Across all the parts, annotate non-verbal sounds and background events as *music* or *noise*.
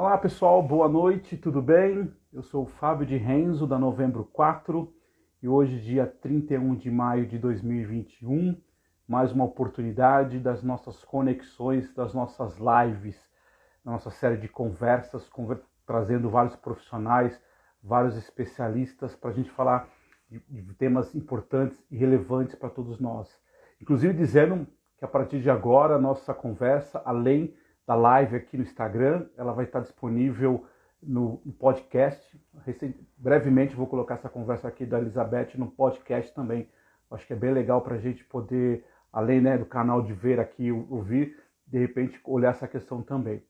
Olá pessoal, boa noite, tudo bem? Eu sou o Fábio de Renzo da Novembro 4 e hoje, dia 31 de maio de 2021, mais uma oportunidade das nossas conexões, das nossas lives, da nossa série de conversas, conver trazendo vários profissionais, vários especialistas para a gente falar de, de temas importantes e relevantes para todos nós. Inclusive dizendo que a partir de agora nossa conversa, além da live aqui no Instagram. Ela vai estar disponível no, podcast. brevemente vou colocar essa conversa aqui da Elizabeth no podcast também. Acho que é bem legal para a gente poder, além né, do canal de ver aqui, ouvir, de repente olhar essa questão também.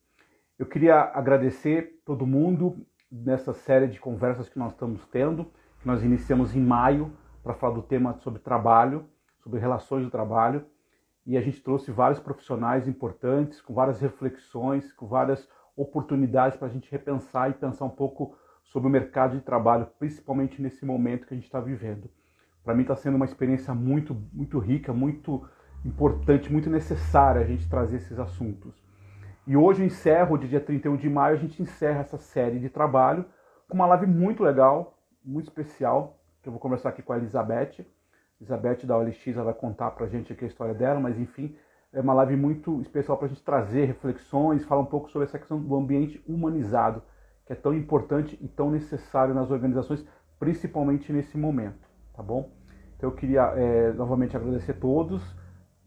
Eu queria agradecer todo mundo nessa série de conversas que nós estamos tendo, que nós iniciamos em maio para falar do tema sobre trabalho, sobre relações do trabalho e a gente trouxe vários profissionais importantes, com várias reflexões, com várias oportunidades para a gente repensar e pensar um pouco sobre o mercado de trabalho, principalmente nesse momento que a gente está vivendo. Para mim está sendo uma experiência muito, muito rica, muito importante, muito necessária a gente trazer esses assuntos. E hoje eu encerro, de dia 31 de maio, a gente encerra essa série de trabalho com uma live muito legal, muito especial, que eu vou conversar aqui com a Elizabeth. Elizabeth da OLX vai contar para a gente aqui a história dela, mas enfim, é uma live muito especial para a gente trazer reflexões, falar um pouco sobre essa questão do ambiente humanizado, que é tão importante e tão necessário nas organizações, principalmente nesse momento, tá bom? Então eu queria é, novamente agradecer a todos,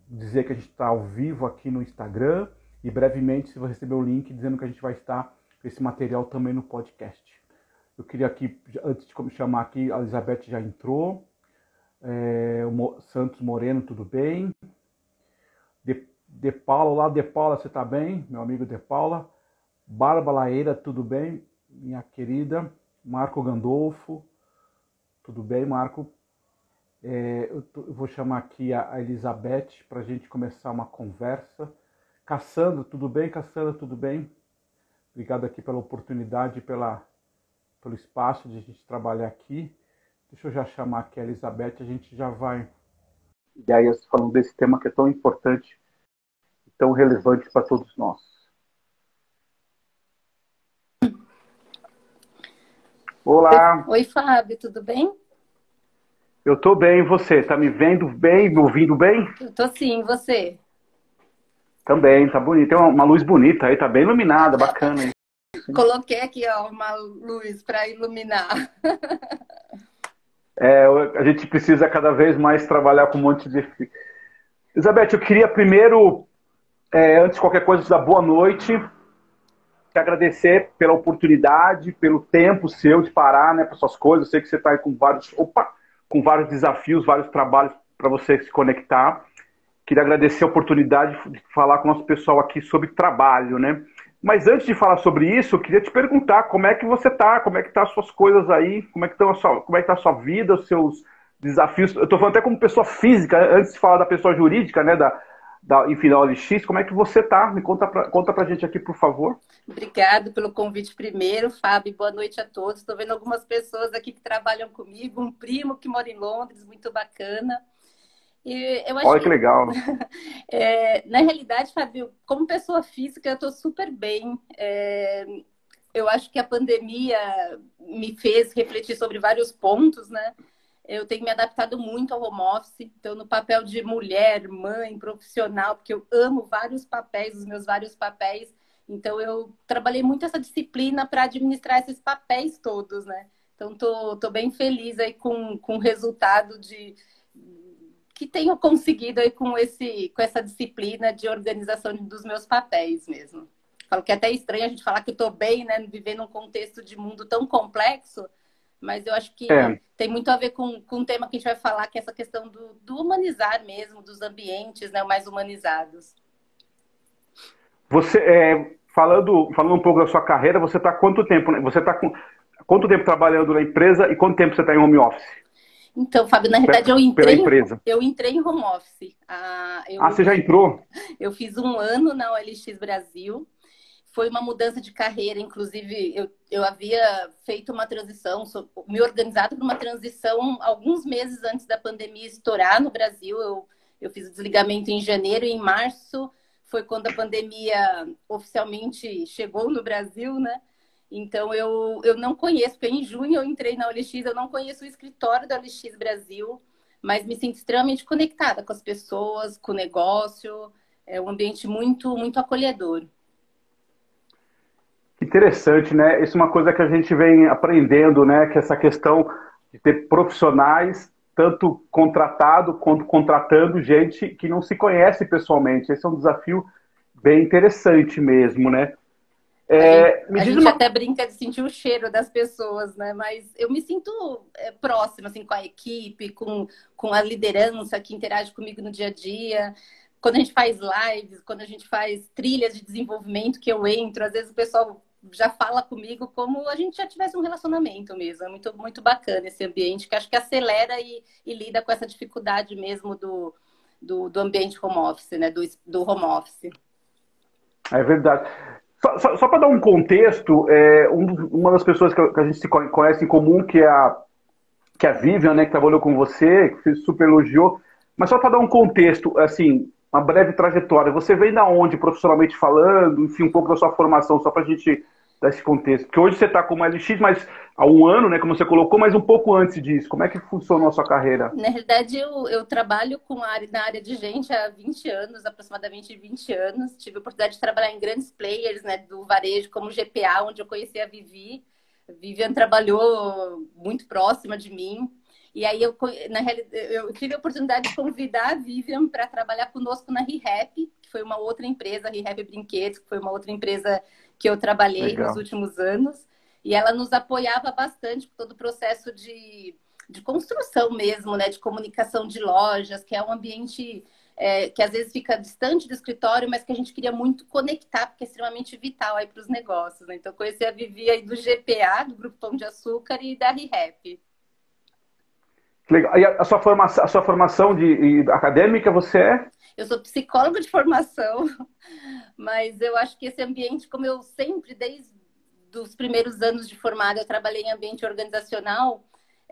dizer que a gente está ao vivo aqui no Instagram e brevemente você vai receber o link dizendo que a gente vai estar com esse material também no podcast. Eu queria aqui, antes de chamar aqui, a Elizabeth já entrou, é, o Santos Moreno, tudo bem? De, de Paula, olá De Paula, você está bem? Meu amigo De Paula. Bárbara Laeira, tudo bem? Minha querida. Marco Gandolfo, tudo bem, Marco? É, eu, tô, eu, vou chamar aqui a, a Elizabeth para a gente começar uma conversa. Cassandra, tudo bem? Cassandra, tudo bem? Obrigado aqui pela oportunidade, pela, pelo espaço de a gente trabalhar aqui. Deixa eu já chamar aqui a Elizabeth, a gente já vai ideias falando desse tema que é tão importante e tão relevante para todos nós. Olá. Oi, Fábio, tudo bem? Eu estou bem, e você? Tá me vendo bem, me ouvindo bem? Eu tô sim, e você? Também, tá bonito. Tem uma luz bonita aí, tá bem iluminada, bacana. Coloquei aqui ó, uma luz para iluminar. *laughs* É, a gente precisa cada vez mais trabalhar com um monte de. Elizabeth, eu queria primeiro, é, antes de qualquer coisa, te dar boa noite, te agradecer pela oportunidade, pelo tempo seu de parar né, para suas coisas. Eu sei que você está com vários, opa, com vários desafios, vários trabalhos para você se conectar. Queria agradecer a oportunidade de falar com o nosso pessoal aqui sobre trabalho, né? Mas antes de falar sobre isso, eu queria te perguntar como é que você está, como é que tá as suas coisas aí, como é que estão a sua, como é que tá a sua vida, os seus desafios. Eu estou falando até como pessoa física, antes de falar da pessoa jurídica, né, da, da, enfim, da OLX, como é que você está? Me conta pra, conta pra gente aqui, por favor. Obrigado pelo convite primeiro, Fábio. Boa noite a todos. Estou vendo algumas pessoas aqui que trabalham comigo, um primo que mora em Londres, muito bacana. E eu acho Olha que, que legal. *laughs* é, na realidade, Fábio, como pessoa física, eu estou super bem. É, eu acho que a pandemia me fez refletir sobre vários pontos, né? Eu tenho me adaptado muito ao home office, então no papel de mulher, mãe, profissional, porque eu amo vários papéis, os meus vários papéis. Então eu trabalhei muito essa disciplina para administrar esses papéis todos, né? Então tô, tô bem feliz aí com, com o resultado de que tenho conseguido aí com, esse, com essa disciplina de organização dos meus papéis mesmo. Falo que é até estranho a gente falar que eu estou bem, né? Vivendo um contexto de mundo tão complexo, mas eu acho que é. tem muito a ver com, com o tema que a gente vai falar, que é essa questão do, do humanizar mesmo, dos ambientes né, mais humanizados. Você, é, falando, falando um pouco da sua carreira, você está quanto tempo, né? Você está com quanto tempo trabalhando na empresa e quanto tempo você está em home office? Então, Fábio, na verdade eu entrei, empresa. eu entrei em home office. Ah, eu, ah, você já entrou? *laughs* Eu fiz um ano na OLX Brasil. Foi uma mudança de carreira, inclusive eu, eu havia feito uma transição, me organizado para uma transição alguns meses antes da pandemia estourar no Brasil. Eu, eu fiz o desligamento em janeiro e em março foi quando a pandemia oficialmente chegou no Brasil, né? Então eu, eu não conheço, porque em junho eu entrei na OLX, eu não conheço o escritório da OLX Brasil, mas me sinto extremamente conectada com as pessoas, com o negócio. É um ambiente muito, muito acolhedor. Interessante, né? Isso é uma coisa que a gente vem aprendendo, né? Que essa questão de ter profissionais, tanto contratado quanto contratando gente que não se conhece pessoalmente. Esse é um desafio bem interessante mesmo, né? É, a gente uma... até brinca de sentir o cheiro das pessoas, né? Mas eu me sinto é, próxima, assim, com a equipe, com, com a liderança que interage comigo no dia a dia. Quando a gente faz lives, quando a gente faz trilhas de desenvolvimento que eu entro, às vezes o pessoal já fala comigo como a gente já tivesse um relacionamento mesmo. É muito, muito bacana esse ambiente, que acho que acelera e, e lida com essa dificuldade mesmo do, do, do, ambiente home office, né? Do, do home office. É verdade. Só, só, só para dar um contexto, é, um, uma das pessoas que a gente se conhece em comum, que é a, que é a Vivian, né, que trabalhou com você, que você super elogiou, mas só para dar um contexto, assim, uma breve trajetória. Você vem da onde, profissionalmente falando, enfim, um pouco da sua formação, só para a gente dar esse contexto. Porque hoje você está como LX, mas há um ano, né, como você colocou, mas um pouco antes disso. Como é que funcionou a sua carreira? Na realidade, eu, eu trabalho com a área, na área de gente há 20 anos, aproximadamente 20 anos. Tive a oportunidade de trabalhar em grandes players né, do varejo, como GPA, onde eu conheci a Vivi. Vivian trabalhou muito próxima de mim. E aí eu, na eu tive a oportunidade de convidar a Vivian para trabalhar conosco na ReHap, que foi uma outra empresa, a ReHap Brinquedos, que foi uma outra empresa que eu trabalhei Legal. nos últimos anos. E ela nos apoiava bastante com todo o processo de, de construção mesmo, né? De comunicação de lojas, que é um ambiente é, que às vezes fica distante do escritório, mas que a gente queria muito conectar, porque é extremamente vital aí para os negócios. Né? Então, conheci a Vivi aí do GPA, do Grupo Pão de Açúcar, e da ReHap. Legal. E a sua formação, a sua formação de, de, acadêmica, você é? Eu sou psicóloga de formação, *laughs* mas eu acho que esse ambiente, como eu sempre, desde os primeiros anos de formada, eu trabalhei em ambiente organizacional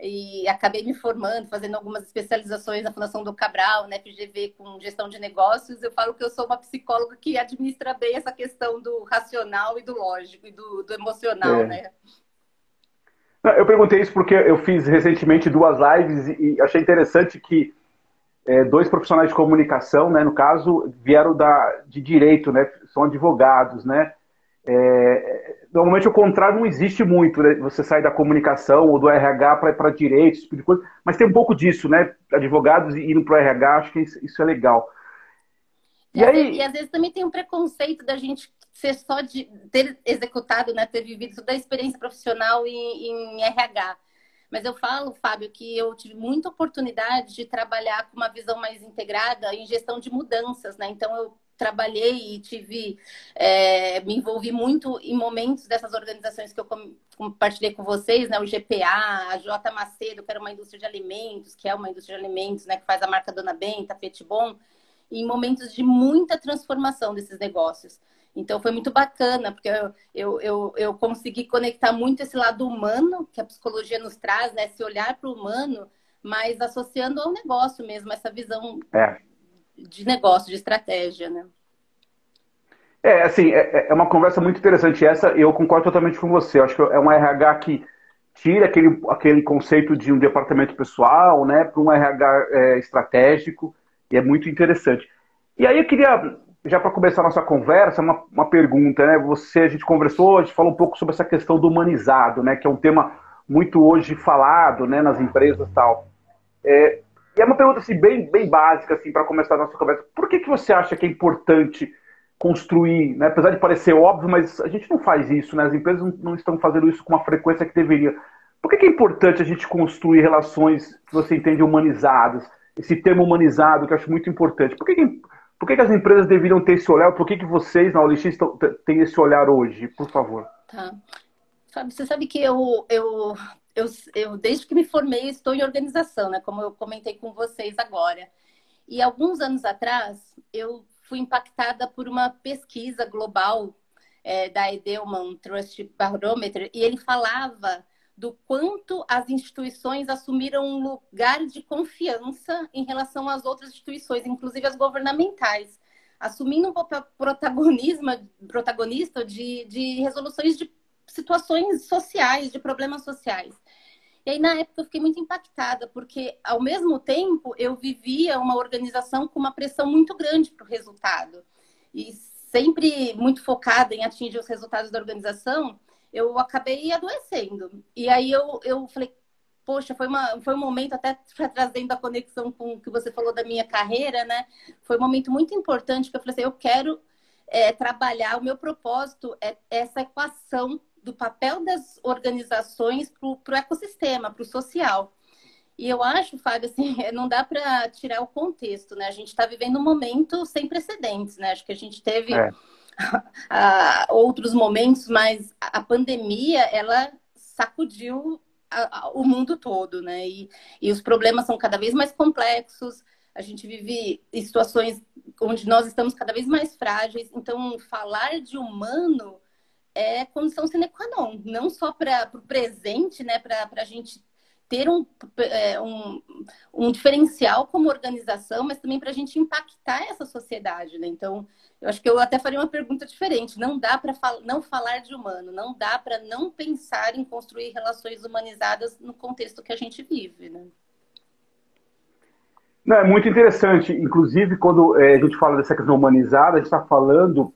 e acabei me formando, fazendo algumas especializações na Fundação do Cabral, na FGV, com gestão de negócios. Eu falo que eu sou uma psicóloga que administra bem essa questão do racional e do lógico e do, do emocional, é. né? Eu perguntei isso porque eu fiz recentemente duas lives e achei interessante que é, dois profissionais de comunicação, né, no caso, vieram da, de direito, né, são advogados, né. É, normalmente o contrário não existe muito, né, você sai da comunicação ou do RH para direito, esse tipo de coisa, mas tem um pouco disso, né, advogados indo para o RH, acho que isso, é legal. E, e, aí... e às vezes também tem um preconceito da gente ser só de ter executado, né, ter vivido toda a experiência profissional em, em RH. Mas eu falo, Fábio, que eu tive muita oportunidade de trabalhar com uma visão mais integrada em gestão de mudanças, né? Então eu trabalhei e tive, é, me envolvi muito em momentos dessas organizações que eu compartilhei com vocês, né? O GPA, a J Macedo, que era uma indústria de alimentos, que é uma indústria de alimentos, né? Que faz a marca Dona Benta, Tapete Bom, em momentos de muita transformação desses negócios. Então foi muito bacana, porque eu, eu, eu, eu, consegui conectar muito esse lado humano que a psicologia nos traz, né? Esse olhar para o humano, mas associando ao negócio mesmo, essa visão é. de negócio, de estratégia, né? É, assim, é, é, uma conversa muito interessante essa, eu concordo totalmente com você. Eu acho que é um RH que tira aquele, aquele conceito de um departamento pessoal, né, para um RH é, estratégico, e é muito interessante. E aí eu queria já para começar a nossa conversa, uma, uma pergunta, né? Você, a gente conversou, a gente falou um pouco sobre essa questão do humanizado, né? Que é um tema muito hoje falado, né? Nas empresas e tal. É, e é uma pergunta assim, bem, bem básica assim, para começar a nossa conversa. Por que, que você acha que é importante construir, né? apesar de parecer óbvio, mas a gente não faz isso, né? As empresas não, não estão fazendo isso com a frequência que deveria. Por que, que é importante a gente construir relações que você entende humanizadas? Esse termo humanizado que eu acho muito importante. Por que, que por que, que, as empresas deveriam ter esse olhar? Por que, que vocês na OLX têm esse olhar hoje? Por favor. Tá. Fábio, você sabe que eu, eu, eu, eu, desde que me formei, estou em organização, né? Como eu comentei com vocês agora. E alguns anos atrás, eu fui impactada por uma pesquisa global é, da Edelman Trust Barometer, e ele falava do quanto as instituições assumiram um lugar de confiança em relação às outras instituições, inclusive as governamentais. assumindo um papel protagonismo, protagonista de, de resoluções de situações sociais, de problemas sociais. E aí, na época, eu fiquei muito impactada, porque, ao mesmo tempo, eu vivia uma organização com uma pressão muito grande para o resultado. E sempre muito focada em atingir os resultados da organização, eu acabei adoecendo. E aí eu, eu falei, poxa, foi, uma, foi um momento, até trazendo a conexão com o que você falou da minha carreira, né? Foi um momento muito importante que eu falei assim, eu quero é, trabalhar, o meu propósito é essa equação do papel das organizações para o ecossistema, para o social. E eu acho, Fábio, assim, *laughs* não dá para tirar o contexto, né? A gente está vivendo um momento sem precedentes, né? Acho que a gente teve é. *laughs* outros momentos, mas a pandemia, ela sacudiu a, a, o mundo todo, né? E, e os problemas são cada vez mais complexos, a gente vive situações onde nós estamos cada vez mais frágeis, então falar de humano é condição sine qua non, não só para o presente, né, para a gente ter um, é, um, um, diferencial como organização, mas também para a gente impactar essa sociedade, né? Então, eu acho que eu até faria uma pergunta diferente. Não dá para fal não falar de humano, não dá para não pensar em construir relações humanizadas no contexto que a gente vive, né? Não, é muito interessante. Inclusive, quando é, a gente fala dessa questão humanizada, a gente está falando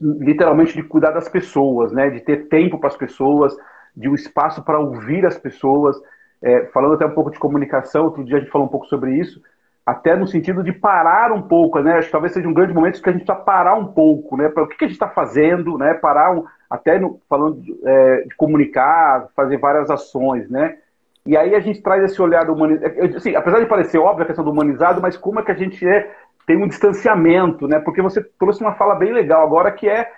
literalmente de cuidar das pessoas, né? De ter tempo para as pessoas, de um espaço para ouvir as pessoas. É, falando até um pouco de comunicação, outro dia a gente falou um pouco sobre isso, até no sentido de parar um pouco, né? Acho que talvez seja um grande momento que a gente precisa parar um pouco, né? Para o que, que, a gente está fazendo, né? Parar um, até no, falando de, é, de, comunicar, fazer várias ações, né? E aí a gente traz esse olhar humanizado. É, assim, apesar de parecer óbvio a questão do humanizado, mas como é que a gente é tem um distanciamento, né? Porque você trouxe uma fala bem legal agora que é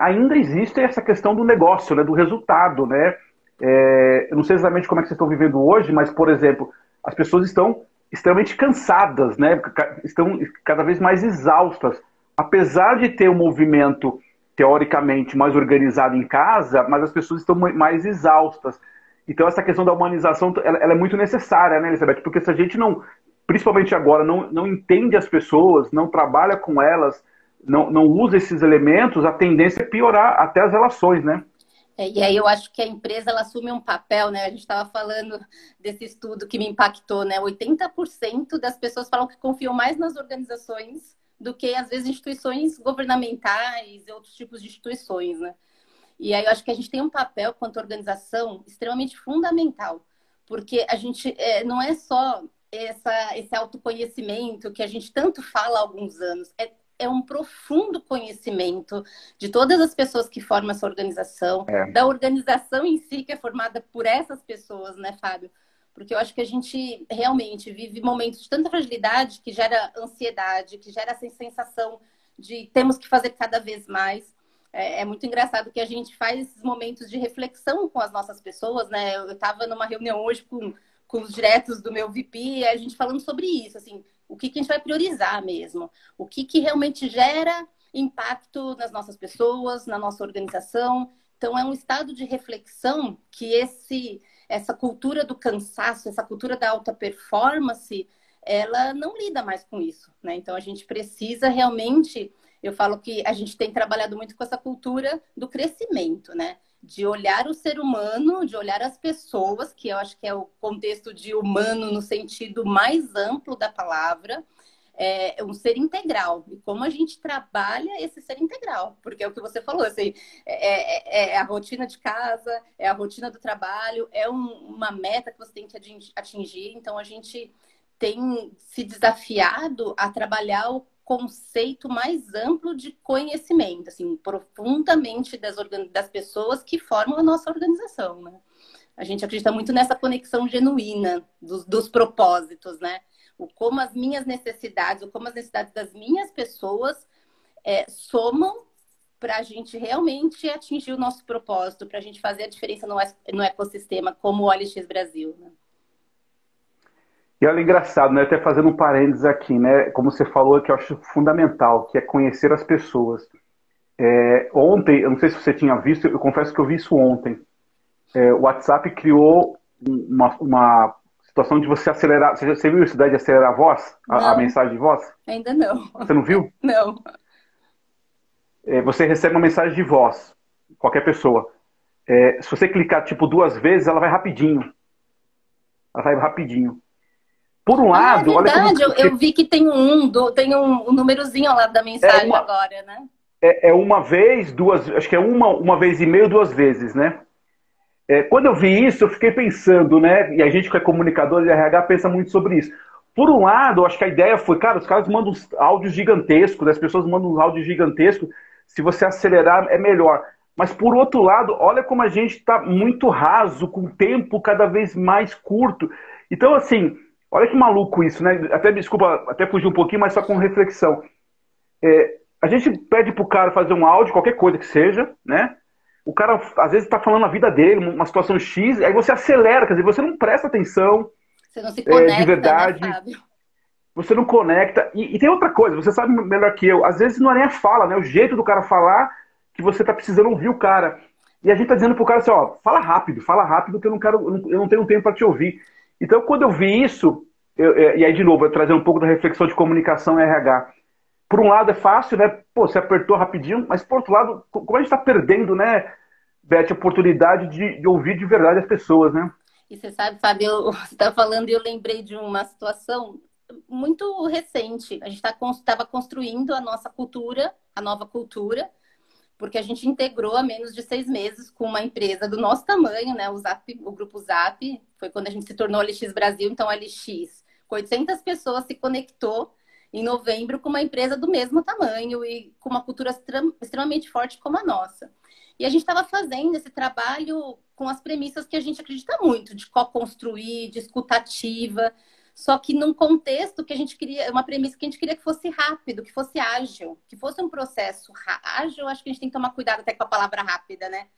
ainda existe essa questão do negócio, né? Do resultado, né? É, eu não sei exatamente como é que vocês estão vivendo hoje, mas por exemplo, as pessoas estão extremamente cansadas, né? Estão cada vez mais exaustas, apesar de ter um movimento teoricamente mais organizado em casa, mas as pessoas estão mais exaustas. Então essa questão da humanização ela, ela é muito necessária, né, Elizabeth? Porque se a gente não principalmente agora, não, não entende as pessoas, não trabalha com elas, não, não usa esses elementos, a tendência é piorar até as relações, né? É, e aí eu acho que a empresa ela assume um papel, né? A gente estava falando desse estudo que me impactou, né? 80% das pessoas falam que confiam mais nas organizações do que, às vezes, instituições governamentais e outros tipos de instituições, né? E aí eu acho que a gente tem um papel, quanto organização, extremamente fundamental, porque a gente é, não é só essa, esse autoconhecimento que a gente tanto fala há alguns anos. É, é um profundo conhecimento de todas as pessoas que formam essa organização, é. da organização em si, que é formada por essas pessoas, né, Fábio? Porque eu acho que a gente realmente vive momentos de tanta fragilidade que gera ansiedade, que gera essa sensação de temos que fazer cada vez mais. É, é, muito engraçado que a gente faz esses momentos de reflexão com as nossas pessoas, né? Eu estava numa reunião hoje com com os diretos do meu VP, a gente falando sobre isso, assim, o que, que a gente vai priorizar mesmo, o que, que realmente gera impacto nas nossas pessoas, na nossa organização. Então, é um estado de reflexão que esse, essa cultura do cansaço, essa cultura da alta performance, ela não lida mais com isso, né? Então, a gente precisa realmente, eu falo que a gente tem trabalhado muito com essa cultura do crescimento, né? De olhar o ser humano, de olhar as pessoas, que eu acho que é o contexto de humano no sentido mais amplo da palavra, é um ser integral. E como a gente trabalha esse ser integral, porque é o que você falou, assim, é, é, é a rotina de casa, é a rotina do trabalho, é um, uma meta que você tem que atingir. Então a gente tem se desafiado a trabalhar o conceito mais amplo de conhecimento, assim, profundamente das, das pessoas que formam a nossa organização, né? A gente acredita muito nessa conexão genuína dos, dos propósitos, né? O como as minhas necessidades, o como as necessidades das minhas pessoas é, somam para a gente realmente atingir o nosso propósito, para a gente fazer a diferença no, no ecossistema, como o OLX Brasil, né? E olha, engraçado, né? Até fazendo um parênteses aqui, né? Como você falou, que eu acho fundamental, que é conhecer as pessoas. É, ontem, eu não sei se você tinha visto, eu confesso que eu vi isso ontem. É, o WhatsApp criou uma, uma situação de você acelerar. Você, você viu isso daí de acelerar a voz? A, a, mensagem de voz? Ainda não. Você não viu? *laughs* Não. É, você recebe uma mensagem de voz, qualquer pessoa. É, se você clicar tipo duas vezes, ela vai rapidinho. Ela vai rapidinho. Por um ah, lado, é olha como... eu, eu, vi que tem um, do, tem um, um númerozinho lá da mensagem é uma, agora, né? É, é, uma vez, duas, acho que é uma, uma vez e meio, duas vezes, né? É, quando eu vi isso, eu fiquei pensando, né? E a gente que é comunicador de RH pensa muito sobre isso. Por um lado, acho que a ideia foi, cara, os caras mandam uns áudios gigantescos, as pessoas mandam uns áudios gigantescos, se você acelerar é melhor. Mas por outro lado, olha como a gente está muito raso, com o tempo cada vez mais curto. Então, assim, olha que maluco isso, né? Até desculpa, até fugir um pouquinho, mas só com reflexão. É, a gente pede pro cara fazer um áudio, qualquer coisa que seja, né? O cara, às vezes, está falando a vida dele, uma situação X, aí você acelera, quer dizer, você não presta atenção. Você não se conecta, é, de verdade. Né, você não conecta. E, e, tem outra coisa, você sabe melhor que eu, às vezes não é nem a fala, né? O jeito do cara falar que você está precisando ouvir o cara. E a gente está dizendo pro cara assim, ó, fala rápido, fala rápido, que eu não quero, eu não tenho tempo para te ouvir. Então, quando eu vi isso, eu, é, e aí, de novo, eu trazer um pouco da reflexão de comunicação RH por um lado é fácil, né? Pô, você apertou rapidinho, mas por outro lado, como a gente está perdendo, né, Beth, a oportunidade de, de, ouvir de verdade as pessoas, né? E você sabe, Fábio, *laughs* você está falando e eu lembrei de uma situação muito recente. A gente estava tá, construindo a nossa cultura, a nova cultura, porque a gente integrou há menos de seis meses com uma empresa do nosso tamanho, né? O Zap, o grupo Zap, foi quando a gente se tornou LX Brasil, então LX, com 800 pessoas se conectou em novembro com uma empresa do mesmo tamanho e com uma cultura extremamente forte como a nossa. E a gente estava fazendo esse trabalho com as premissas que a gente acredita muito, de co-construir, de escutativa, só que num contexto que a gente queria, uma premissa que a gente queria que fosse rápido, que fosse ágil, que fosse um processo ágil, acho que a gente tem que tomar cuidado até com a palavra rápida, né?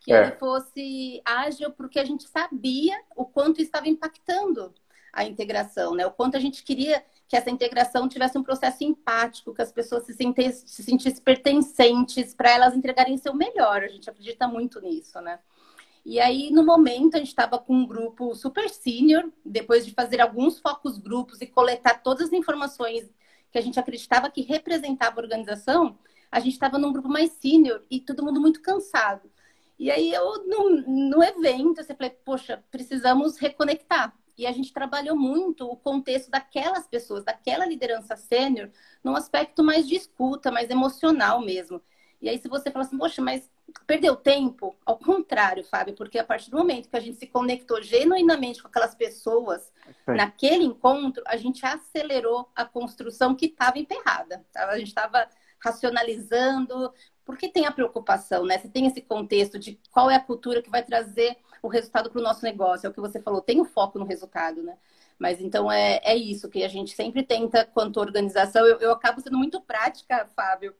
Que é. ele fosse ágil porque a gente sabia o quanto estava impactando a integração, né? O quanto a gente queria que essa integração tivesse um processo empático, que as pessoas se, sentissem, se sentissem pertencentes para elas entregarem seu melhor. A gente acredita muito nisso, né? E aí, no momento, a gente estava com um grupo super sênior, depois de fazer alguns focos grupos e coletar todas as informações que a gente acreditava que representava a organização, a gente estava num grupo mais sênior e todo mundo muito cansado. E aí, eu, no, no evento, eu falei, poxa, precisamos reconectar. E a gente trabalhou muito o contexto daquelas pessoas, daquela liderança sênior, num aspecto mais de escuta, mais emocional mesmo. E aí, se você fala assim, poxa, mas perdeu tempo? Ao contrário, Fábio, porque a partir do momento que a gente se conectou genuinamente com aquelas pessoas, Sim. naquele encontro, a gente acelerou a construção que estava emperrada. A gente estava racionalizando, porque tem a preocupação, né? Você tem esse contexto de qual é a cultura que vai trazer o resultado para o nosso negócio. É o que você falou, tem o foco no resultado, né? Mas então é, é isso que a gente sempre tenta, quanto organização. Eu, eu acabo sendo muito prática, Fábio.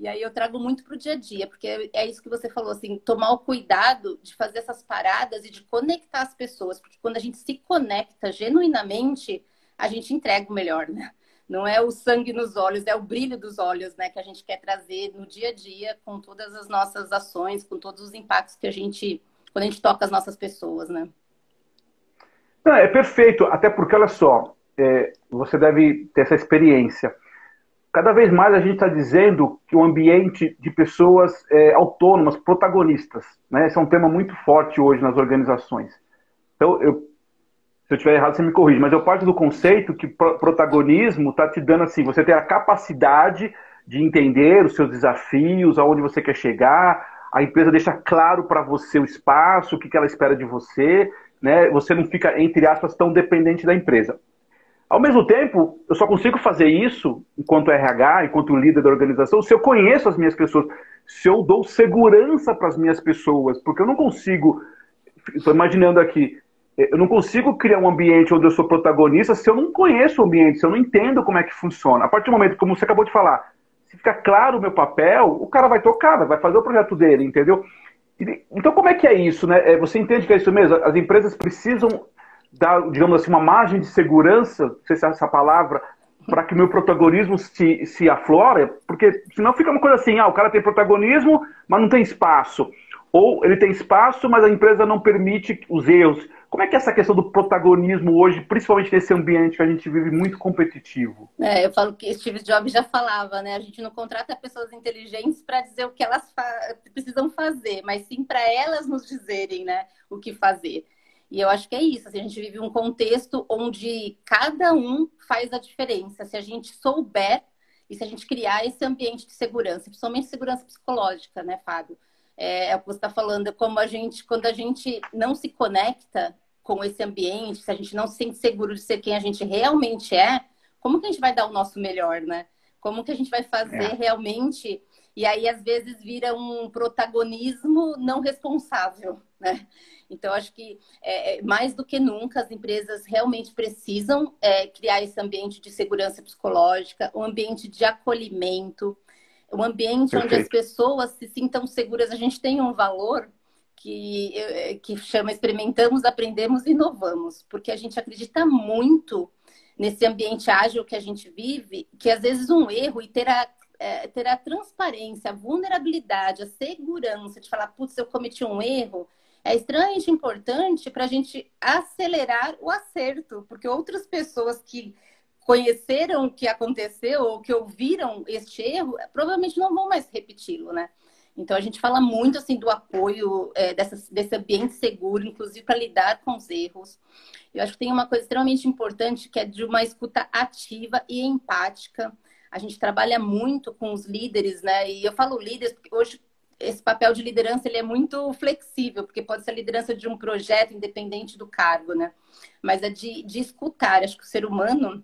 E aí eu trago muito para o dia a dia, porque é isso que você falou, assim, tomar o cuidado de fazer essas paradas e de conectar as pessoas, porque quando a gente se conecta genuinamente, a gente entrega o melhor, né? Não é o sangue nos olhos, é o brilho dos olhos, né, que a gente quer trazer no dia a dia com todas as nossas ações, com todos os impactos que a gente quando a gente toca as nossas pessoas, né? Não, é perfeito, até porque, olha só, é, você deve ter essa experiência. Cada vez mais a gente está dizendo que o ambiente de pessoas é, autônomas, protagonistas, né? Esse é um tema muito forte hoje nas organizações. Então, eu, se eu estiver errado, você me corrige, mas eu parto do conceito que protagonismo está te dando assim, você ter a capacidade de entender os seus desafios, aonde você quer chegar, a empresa deixa claro para você o espaço, o que, que ela espera de você, né? Você não fica, entre aspas, tão dependente da empresa. Ao mesmo tempo, eu só consigo fazer isso enquanto RH, enquanto líder da organização, se eu conheço as minhas pessoas, se eu dou segurança para as minhas pessoas, porque eu não consigo, estou imaginando aqui, eu não consigo criar um ambiente onde eu sou protagonista se eu não conheço o ambiente, se eu não entendo como é que funciona. A partir do momento, como você acabou de falar, se ficar claro o meu papel, o cara vai tocar, vai fazer o projeto dele, entendeu? Então, como é que é isso, né? É, você entende que é isso mesmo? As empresas precisam dar, digamos assim, uma margem de segurança, não sei se é essa palavra, para que o meu protagonismo se, se aflore, porque senão fica uma coisa assim, ah, o cara tem protagonismo, mas não tem espaço. ou ele tem espaço, mas a empresa não permite os erros. Como é que é essa questão do protagonismo hoje, principalmente nesse ambiente que a gente vive muito competitivo? É, eu falo que Steve Jobs já falava, né? A gente não contrata pessoas inteligentes para dizer o que elas fa precisam fazer, mas sim para elas nos dizerem, né, o que fazer. E eu acho que é isso. Assim, a gente vive um contexto onde cada um faz a diferença. Se a gente souber e se a gente criar esse ambiente de segurança, principalmente segurança psicológica, né, Fábio? É, é o que você está falando, é como a gente, quando a gente não se conecta com esse ambiente, se a gente não se sente seguro de ser quem a gente realmente é, como que a gente vai dar o nosso melhor, né? Como que a gente vai fazer é. realmente? E aí, às vezes, vira um protagonismo não responsável, né? Então, acho que é, é, mais do que nunca as empresas realmente precisam é, criar esse ambiente de segurança psicológica, um ambiente de acolhimento, um ambiente Perfeito. onde as pessoas se sintam seguras. A gente tem um valor que, é, que chama experimentamos, aprendemos e inovamos, porque a gente acredita muito nesse ambiente ágil que a gente vive, que às vezes um erro e ter a, é, ter a transparência, a vulnerabilidade, a segurança de falar, putz, eu cometi um erro, é extremamente importante para a gente acelerar o acerto, porque outras pessoas que conheceram o que aconteceu ou que ouviram este erro, provavelmente não vão mais repeti-lo, né? Então a gente fala muito assim do apoio é, dessa, desse ambiente seguro, inclusive para lidar com os erros. Eu acho que tem uma coisa extremamente importante que é de uma escuta ativa e empática. A gente trabalha muito com os líderes, né? E eu falo líderes porque hoje esse papel de liderança ele é muito flexível, porque pode ser a liderança de um projeto independente do cargo, né? Mas é de, de escutar. Acho que o ser humano,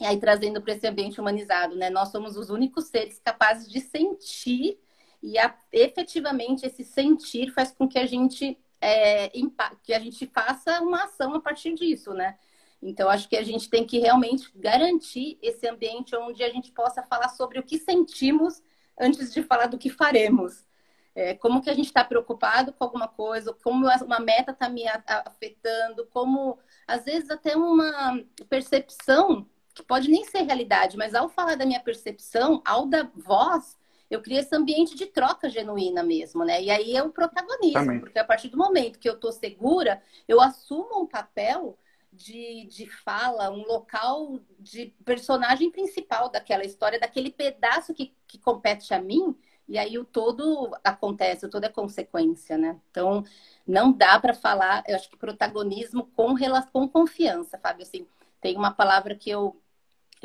e aí trazendo para esse ambiente humanizado, né? Nós somos os únicos seres capazes de sentir e a, efetivamente esse sentir faz com que a gente é, que a gente faça uma ação a partir disso, né? Então, acho que a gente tem que realmente garantir esse ambiente onde a gente possa falar sobre o que sentimos antes de falar do que faremos. É, como que a gente está preocupado com alguma coisa, como uma meta está me afetando, como às vezes até uma percepção que pode nem ser realidade, mas ao falar da minha percepção, ao da voz, eu crio esse ambiente de troca genuína mesmo, né? E aí é o protagonismo, Também. porque a partir do momento que eu estou segura, eu assumo um papel de, de fala, um local de personagem principal daquela história, daquele pedaço que, que compete a mim, e aí o todo acontece, o todo é consequência, né? Então, não dá para falar, eu acho que protagonismo com, com confiança, Fábio. Assim, tem uma palavra que eu,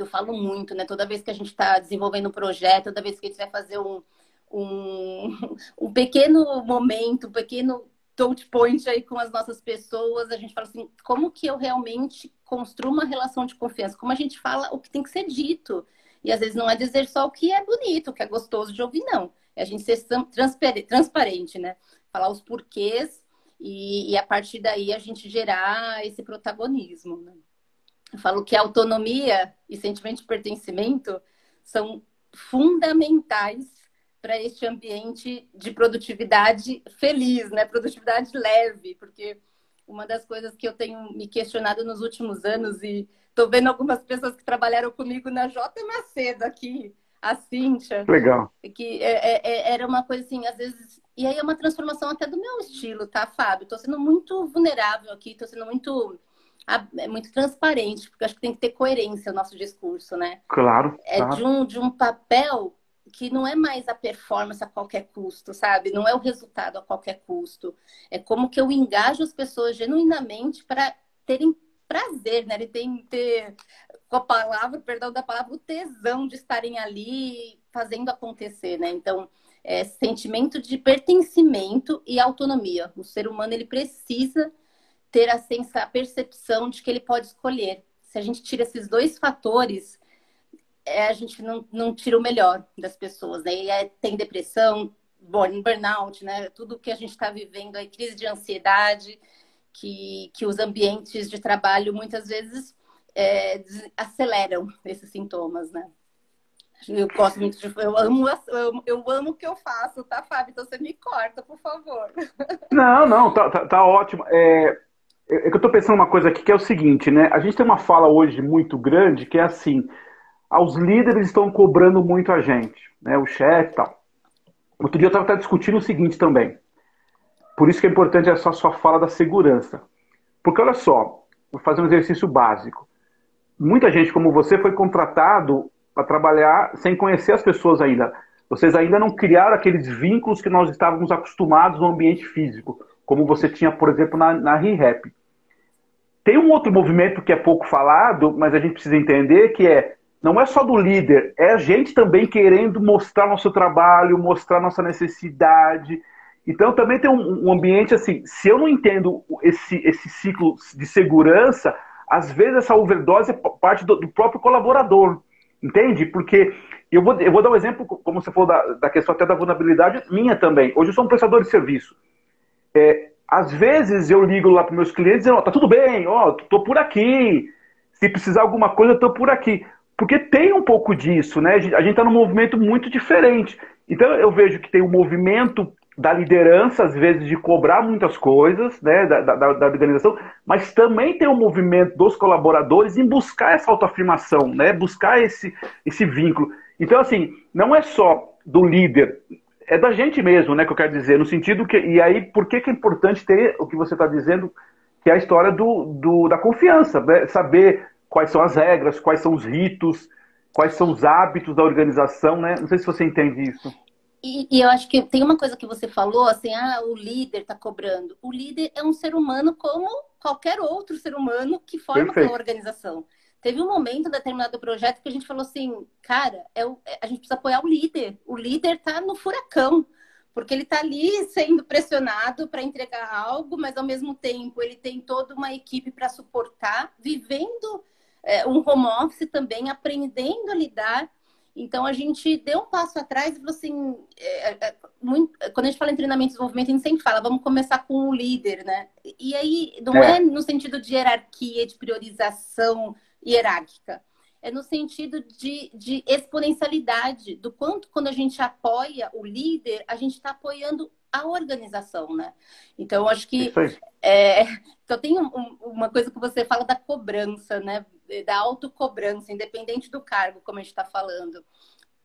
eu falo muito, né? Toda vez que a gente está desenvolvendo um projeto, toda vez que a gente vai fazer um, um, *laughs* um pequeno momento, um pequeno touch point aí com as nossas pessoas, a gente fala assim, como que eu realmente construo uma relação de confiança? Como a gente fala o que tem que ser dito? E às vezes não é dizer só o que é bonito, o que é gostoso de ouvir, não. É a gente ser transparente, né? Falar os porquês e, e, a partir daí a gente gerar esse protagonismo. Né? Eu falo que autonomia e sentimento de pertencimento são fundamentais para este ambiente de produtividade feliz, né? Produtividade leve, porque uma das coisas que eu tenho me questionado nos últimos anos e Estou vendo algumas pessoas que trabalharam comigo na J Macedo aqui, a Cíntia. Legal. Que é, é, é, era uma coisa assim, às vezes. E aí é uma transformação até do meu estilo, tá, Fábio? Estou sendo muito vulnerável aqui, estou sendo muito é muito transparente, porque acho que tem que ter coerência o nosso discurso, né? Claro. É claro. De, um, de um papel que não é mais a performance a qualquer custo, sabe? Não é o resultado a qualquer custo. É como que eu engajo as pessoas genuinamente para terem prazer, né? Ele tem que ter, com a palavra, perdão da palavra, o tesão de estarem ali fazendo acontecer, né? Então, é, sentimento de pertencimento e autonomia. O ser humano, ele precisa ter a, sensa, a percepção de que ele pode escolher. Se a gente tira esses dois fatores, é, a gente não, não tira o melhor das pessoas, né? E é, tem depressão, burnout, né? Tudo que a gente está vivendo aí, crise de ansiedade, que, que os ambientes de trabalho muitas vezes é, aceleram esses sintomas, né? Eu gosto muito de. Eu amo, eu, eu amo o que eu faço, tá, Fábio? Então você me corta, por favor. Não, não, tá, tá, tá ótimo. É, eu tô pensando uma coisa aqui que é o seguinte, né? A gente tem uma fala hoje muito grande que é assim: os líderes estão cobrando muito a gente, né? O chefe e tal. Outro dia eu estava discutindo o seguinte também. por isso que é importante essa sua fala da segurança. Porque olha só, vou fazer um exercício básico. Muita gente como você foi contratado para trabalhar sem conhecer as pessoas ainda. Vocês ainda não criaram aqueles vínculos que nós estávamos acostumados no ambiente físico, como você tinha, por exemplo, na, na ReHap. Tem um outro movimento que é pouco falado, mas a gente precisa entender, que é não é só do líder, é a gente também querendo mostrar nosso trabalho, mostrar nossa necessidade. Então também tem um, um ambiente assim, se eu não entendo esse, esse ciclo de segurança, às vezes essa overdose é parte do, do próprio colaborador. Entende? Porque eu vou, eu vou dar um exemplo, como você falou, da, da questão até da vulnerabilidade minha também. Hoje eu sou um prestador de serviço. É, às vezes eu ligo lá para meus clientes dizendo, oh, tá tudo bem, ó, oh, tô por aqui. Se precisar alguma coisa, eu tô por aqui. Porque tem um pouco disso, né? A gente está num movimento muito diferente. Então eu vejo que tem um movimento da liderança, às vezes, de cobrar muitas coisas, né, da, da, da, organização, mas também tem um movimento dos colaboradores em buscar essa autoafirmação, né, buscar esse, esse vínculo. Então, assim, não é só do líder, é da gente mesmo, né, que eu quero dizer, no sentido que, e aí, por que, que é importante ter o que você está dizendo, que é a história do, do, da confiança, né, saber quais são as regras, quais são os ritos, quais são os hábitos da organização, né, não sei se você entende isso. E, e, eu acho que tem uma coisa que você falou, assim, ah, o líder está cobrando. O líder é um ser humano como qualquer outro ser humano que forma Perfeito. aquela organização. Teve um momento, determinado projeto, que a gente falou assim, cara, é o, é, a gente precisa apoiar o líder. O líder está no furacão, porque ele está ali sendo pressionado para entregar algo, mas ao mesmo tempo ele tem toda uma equipe para suportar, vivendo é, um home office também, aprendendo a lidar então a gente deu um passo atrás e falou assim: é, é, muito, quando a gente fala em treinamento e desenvolvimento, a gente sempre fala, vamos começar com o líder, né? E aí não é, é no sentido de hierarquia, de priorização hierárquica. É no sentido de, de exponencialidade, do quanto quando a gente apoia o líder, a gente está apoiando a organização, né? Então, acho que é, então tem um, uma coisa que você fala da cobrança, né? Da autocobrança, independente do cargo, como a gente está falando.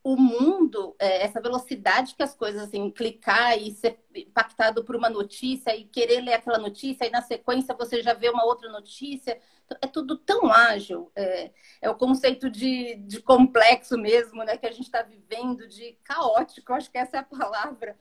O mundo, é, essa velocidade que as coisas, assim, clicar e ser impactado por uma notícia e querer ler aquela notícia, e na sequência você já vê uma outra notícia, é tudo tão ágil. É, é o conceito de, de complexo mesmo, né? Que a gente está vivendo, de caótico, acho que essa é a palavra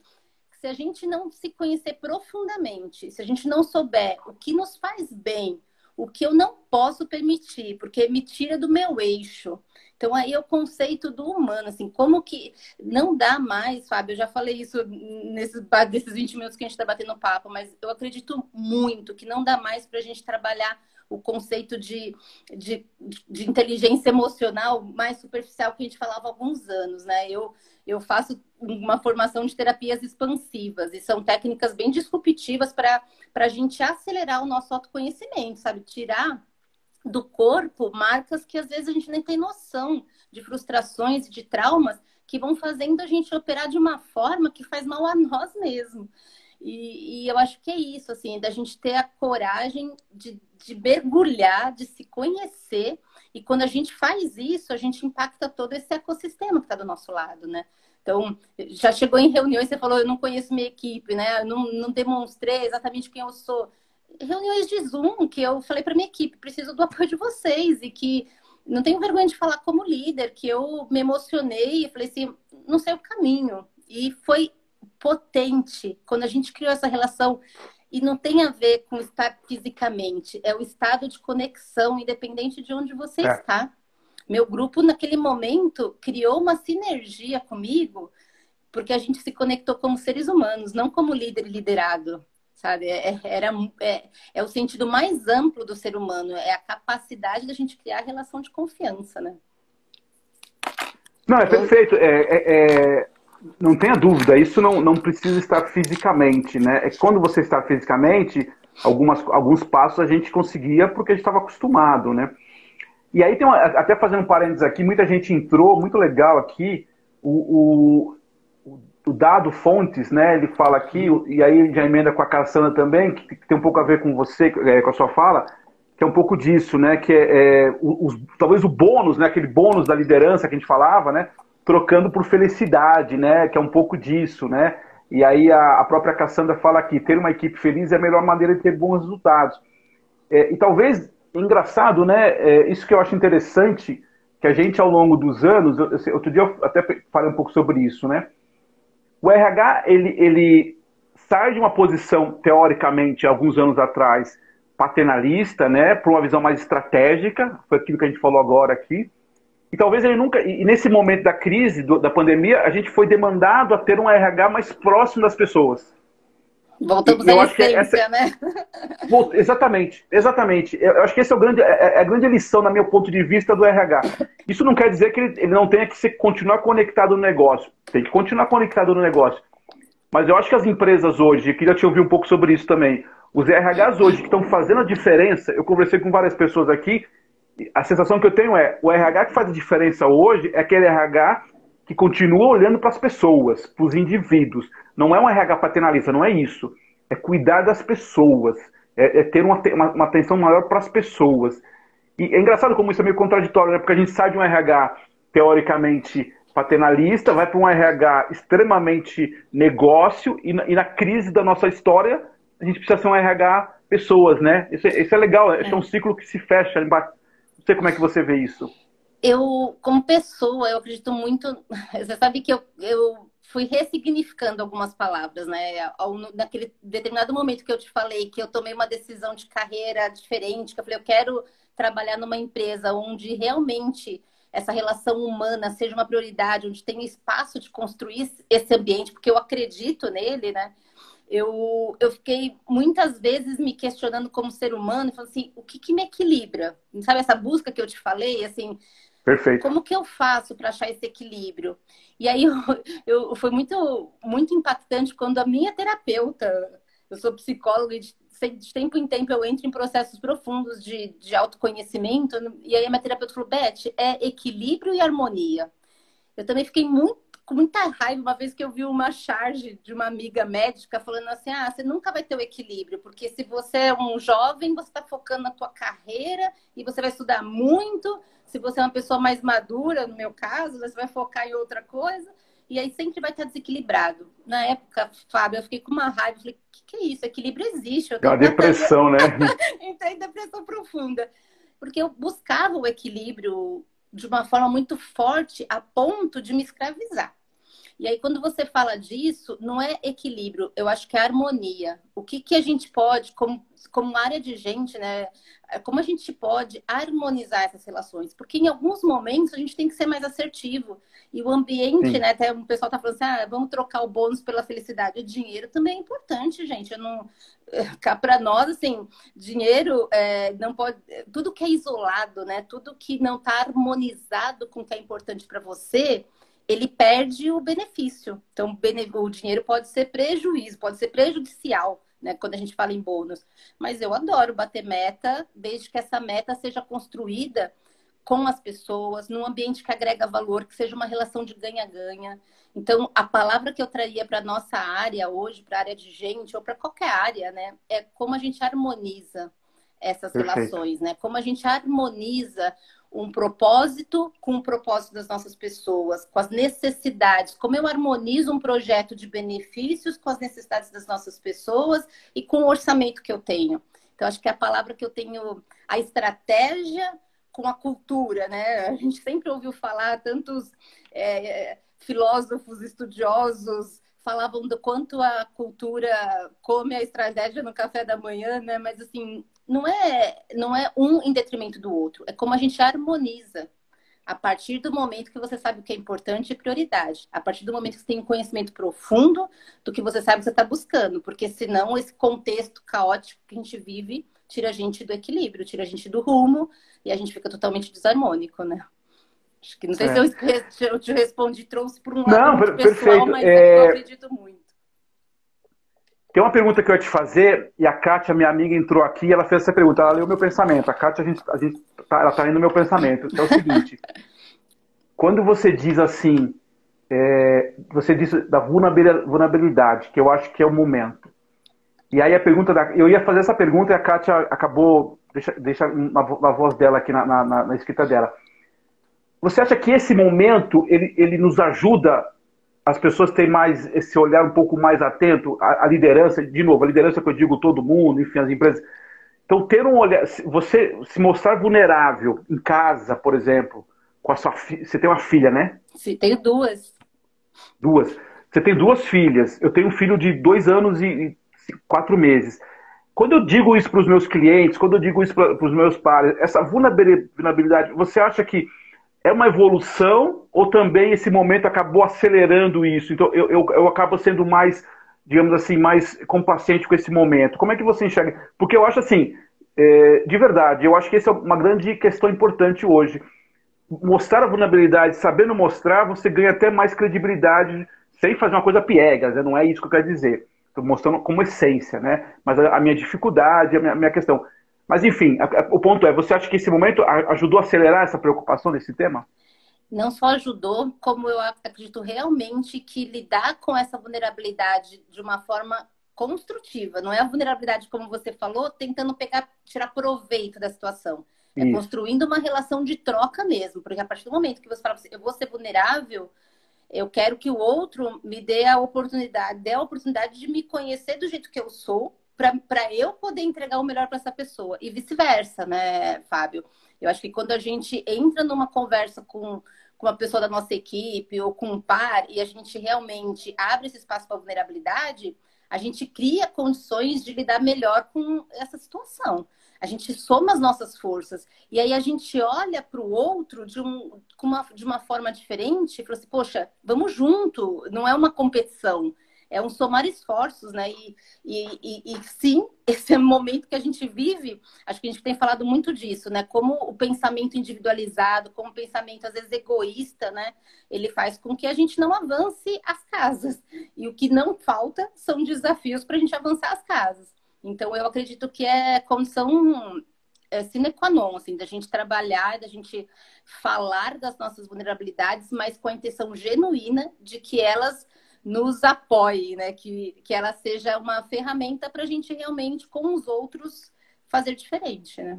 se a gente não se conhecer profundamente, se a gente não souber o que nos faz bem, o que eu não posso permitir, porque me tira do meu eixo. Então aí é o conceito do humano, assim, como que não dá mais, Fábio, eu já falei isso nesses, desses 20 minutos que a gente está batendo papo, mas eu acredito muito que não dá mais para a gente trabalhar o conceito de, de, de, inteligência emocional mais superficial que a gente falava há alguns anos, né? Eu, eu faço uma formação de terapias expansivas e são técnicas bem disruptivas para a gente acelerar o nosso autoconhecimento, sabe? Tirar do corpo marcas que às vezes a gente nem tem noção de frustrações, de traumas que vão fazendo a gente operar de uma forma que faz mal a nós mesmos. E, e, eu acho que é isso, assim, da gente ter a coragem de, de mergulhar, de se conhecer. E quando a gente faz isso, a gente impacta todo esse ecossistema que está do nosso lado, né? Então, já chegou em reuniões, você falou, eu não conheço minha equipe, né? Eu não, não demonstrei exatamente quem eu sou. Reuniões de Zoom, que eu falei para minha equipe, preciso do apoio de vocês e que não tenho vergonha de falar como líder, que eu me emocionei e falei assim, não sei o caminho. E foi potente quando a gente criou essa relação e não tem a ver com estar fisicamente, é o estado de conexão, independente de onde você é. está. Meu grupo, naquele momento, criou uma sinergia comigo, porque a gente se conectou como seres humanos, não como líder e liderado, sabe? É, é era, é, é o sentido mais amplo do ser humano, é a capacidade da gente criar relação de confiança, né? Não, é perfeito. É, é, é não tenha dúvida, isso não, não precisa estar fisicamente, né? É quando você está fisicamente, algumas, alguns passos a gente conseguia porque a gente estava acostumado, né? E aí tem uma, até fazendo um parênteses aqui, muita gente entrou, muito legal aqui, o, o, o dado fontes, né? Ele fala aqui, e aí já emenda com a Cassandra também, que tem um pouco a ver com você, é, com a sua fala, que é um pouco disso, né? Que é, é os, talvez o bônus, né? Aquele bônus da liderança que a gente falava, né? Trocando por felicidade, né? Que é um pouco disso, né? E aí a, a própria Cassandra fala aqui, ter uma equipe feliz é a melhor maneira de ter bons resultados. É, e talvez, engraçado, né? É, isso que eu acho interessante, que a gente ao longo dos anos, eu, outro dia eu até falei um pouco sobre isso, né? O RH, ele, ele sai de uma posição, teoricamente, alguns anos atrás, paternalista, né, para uma visão mais estratégica, foi aquilo que a gente falou agora aqui, e talvez ele nunca. E nesse momento da crise, do, da pandemia, a gente foi demandado a ter um RH mais próximo das pessoas. Voltamos à essência, essa... né? Exatamente, exatamente. Eu acho que esse é, o grande, é, é a grande lição, na meu ponto de vista, do RH. Isso não quer dizer que ele, ele não tenha que se, continuar conectado no negócio. Tem que continuar conectado no negócio. Mas eu acho que as empresas hoje, queria te ouvir um pouco sobre isso também. Os RHs hoje que estão fazendo a diferença, eu conversei com várias pessoas aqui a sensação que eu tenho é, o RH que faz a diferença hoje é aquele RH que continua olhando para as pessoas, para os indivíduos. Não é um RH paternalista, não é isso. É cuidar das pessoas, é, é ter uma, uma, uma, atenção maior para as pessoas. E é engraçado como isso é meio contraditório, né? porque a gente sai de um RH teoricamente paternalista, vai para um RH extremamente negócio, e na, e na, crise da nossa história, a gente precisa ser um RH pessoas, né? Isso, é, isso é legal, é. é um ciclo que se fecha não sei como é que você vê isso. Eu, como pessoa, eu acredito muito. *laughs* Você sabe que eu, eu fui ressignificando algumas palavras, né? Naquele determinado momento que eu te falei que eu tomei uma decisão de carreira diferente, que eu falei, eu quero trabalhar numa empresa onde realmente essa relação humana seja uma prioridade, onde tem espaço de construir esse ambiente, porque eu acredito nele, né? Eu, eu fiquei muitas vezes me questionando como ser humano, falando assim, o que, que me equilibra? Sabe essa busca que eu te falei, assim, Perfeito. Como que eu faço para achar esse equilíbrio? E aí *laughs* eu, eu, foi muito, muito impactante quando a minha terapeuta, eu sou psicóloga e de, de tempo em tempo eu entro em processos profundos de, de autoconhecimento, e aí a minha terapeuta falou, Beth, é equilíbrio e harmonia. Eu também fiquei muito com muita raiva uma vez que eu vi uma charge de uma amiga médica falando assim: ah, você nunca vai ter o equilíbrio, porque se você é um jovem, você está focando na tua carreira e você vai estudar muito. Se você é uma pessoa mais madura, no meu caso, você vai focar em outra coisa. E aí sempre vai estar desequilibrado. Na época, Fábio, eu fiquei com uma raiva. Falei, o que, que, é isso? Equilíbrio existe. é uma depressão, né? *laughs* Entrei em depressão profunda. Porque eu buscava o equilíbrio de uma forma muito forte a ponto de me escravizar. E aí, quando você fala disso, não é equilíbrio, eu acho que é harmonia. O que, que a gente pode, como, como área de gente, né? Como a gente pode harmonizar essas relações? Porque em alguns momentos a gente tem que ser mais assertivo. E o ambiente, Sim. né? Até o pessoal tá falando assim: ah, vamos trocar o bônus pela felicidade. O dinheiro também é importante, gente. Eu não. *laughs* Para nós, assim, dinheiro é, não pode. Tudo que é isolado, né? Tudo que não está harmonizado com o que é importante para você ele perde o benefício. Então, o dinheiro pode ser prejuízo, pode ser prejudicial, né? Quando a gente fala em bônus. Mas eu adoro bater meta, desde que essa meta seja construída com as pessoas, num ambiente que agrega valor, que seja uma relação de ganha-ganha. Então, a palavra que eu traria para nossa área hoje, para a área de gente, ou para qualquer área, né, é como a gente harmoniza essas Perfeito. relações, né? Como a gente harmoniza um propósito com o propósito das nossas pessoas, com as necessidades, como eu harmonizo um projeto de benefícios com as necessidades das nossas pessoas e com o orçamento que eu tenho. Então, acho que é a palavra que eu tenho, a estratégia com a cultura, né? A gente sempre ouviu falar, tantos é, filósofos, estudiosos, falavam do quanto a cultura come a estratégia no café da manhã, né? Mas assim, não é, não é um em detrimento do outro, é como a gente harmoniza. A partir do momento que você sabe o que é importante e prioridade. A partir do momento que você tem um conhecimento profundo do que você sabe que você está buscando. Porque senão esse contexto caótico que a gente vive tira a gente do equilíbrio, tira a gente do rumo e a gente fica totalmente desarmônico, né? Acho que não sei é. *laughs* se eu, te respondi, trouxe por um lado não, pessoal, perfeito. mas é... eu acredito muito. Tem uma pergunta que eu ia te fazer, e a Kátia, minha amiga, entrou aqui e ela fez essa pergunta. Ela leu meu pensamento. A Kátia, a gente, a gente tá, ela está lendo meu pensamento. é o seguinte: *laughs* quando você diz assim, é, você disse da vulnerabilidade, que eu acho que é o momento. E aí a pergunta da, eu ia fazer essa pergunta e a Kátia acabou deixa, deixa na voz dela aqui na, na, na, escrita dela. Você acha que esse momento ele, ele nos ajuda as pessoas têm mais esse olhar um pouco mais atento à, à liderança, de novo, a liderança que eu digo todo mundo, enfim, as empresas. Então, ter um olhar, você se mostrar vulnerável em casa, por exemplo, com a sua filha, você tem uma filha, né? Sim, tenho duas. Duas. Você tem duas filhas. Eu tenho um filho de dois anos e quatro meses. Quando eu digo isso para os meus clientes, quando eu digo isso para os meus pares, essa vulnerabilidade, você acha que é uma evolução ou também esse momento acabou acelerando isso? Então eu, eu, eu acabo sendo mais, digamos assim, mais complacente com esse momento. Como é que você enxerga? Porque eu acho assim, é, de verdade, eu acho que essa é uma grande questão importante hoje. Mostrar a vulnerabilidade, sabendo mostrar, você ganha até mais credibilidade sem fazer uma coisa piegas, né? não é isso que eu quero dizer. Estou mostrando como essência, né? Mas a, a minha dificuldade, a minha, a minha questão. Mas, enfim, a, a, o ponto é: você acha que esse momento ajudou a acelerar essa preocupação desse tema? Não só ajudou, como eu acredito realmente que lidar com essa vulnerabilidade de uma forma construtiva, não é a vulnerabilidade, como você falou, tentando pegar, tirar proveito da situação. É Isso. construindo uma relação de troca mesmo, porque a partir do momento que você fala, eu vou ser vulnerável, eu quero que o outro me dê a oportunidade, dê a oportunidade de me conhecer do jeito que eu sou, para eu poder entregar o melhor para essa pessoa. E vice-versa, né, Fábio? Eu acho que quando a gente entra numa conversa com, com uma pessoa da nossa equipe ou com um par e a gente realmente abre esse espaço para vulnerabilidade, a gente cria condições de lidar melhor com essa situação a gente soma as nossas forças. E aí a gente olha para o outro de, um, uma, de uma forma diferente e fala assim, poxa, vamos junto, não é uma competição. É um somar esforços, né? E, e, e, e sim, *laughs* esse é momento que a gente vive, acho que a gente tem falado muito disso, né? Como o pensamento individualizado, como o pensamento, às vezes, egoísta, né? Ele faz com que a gente não avance as casas. E o que não falta são desafios para a gente avançar as casas. Então, eu acredito que é condição é, sine qua non, assim, da gente trabalhar, da gente falar das nossas vulnerabilidades, mas com a intenção genuína de que elas nos apoiem, né? Que, que ela seja uma ferramenta para a gente realmente, com os outros, fazer diferente, né?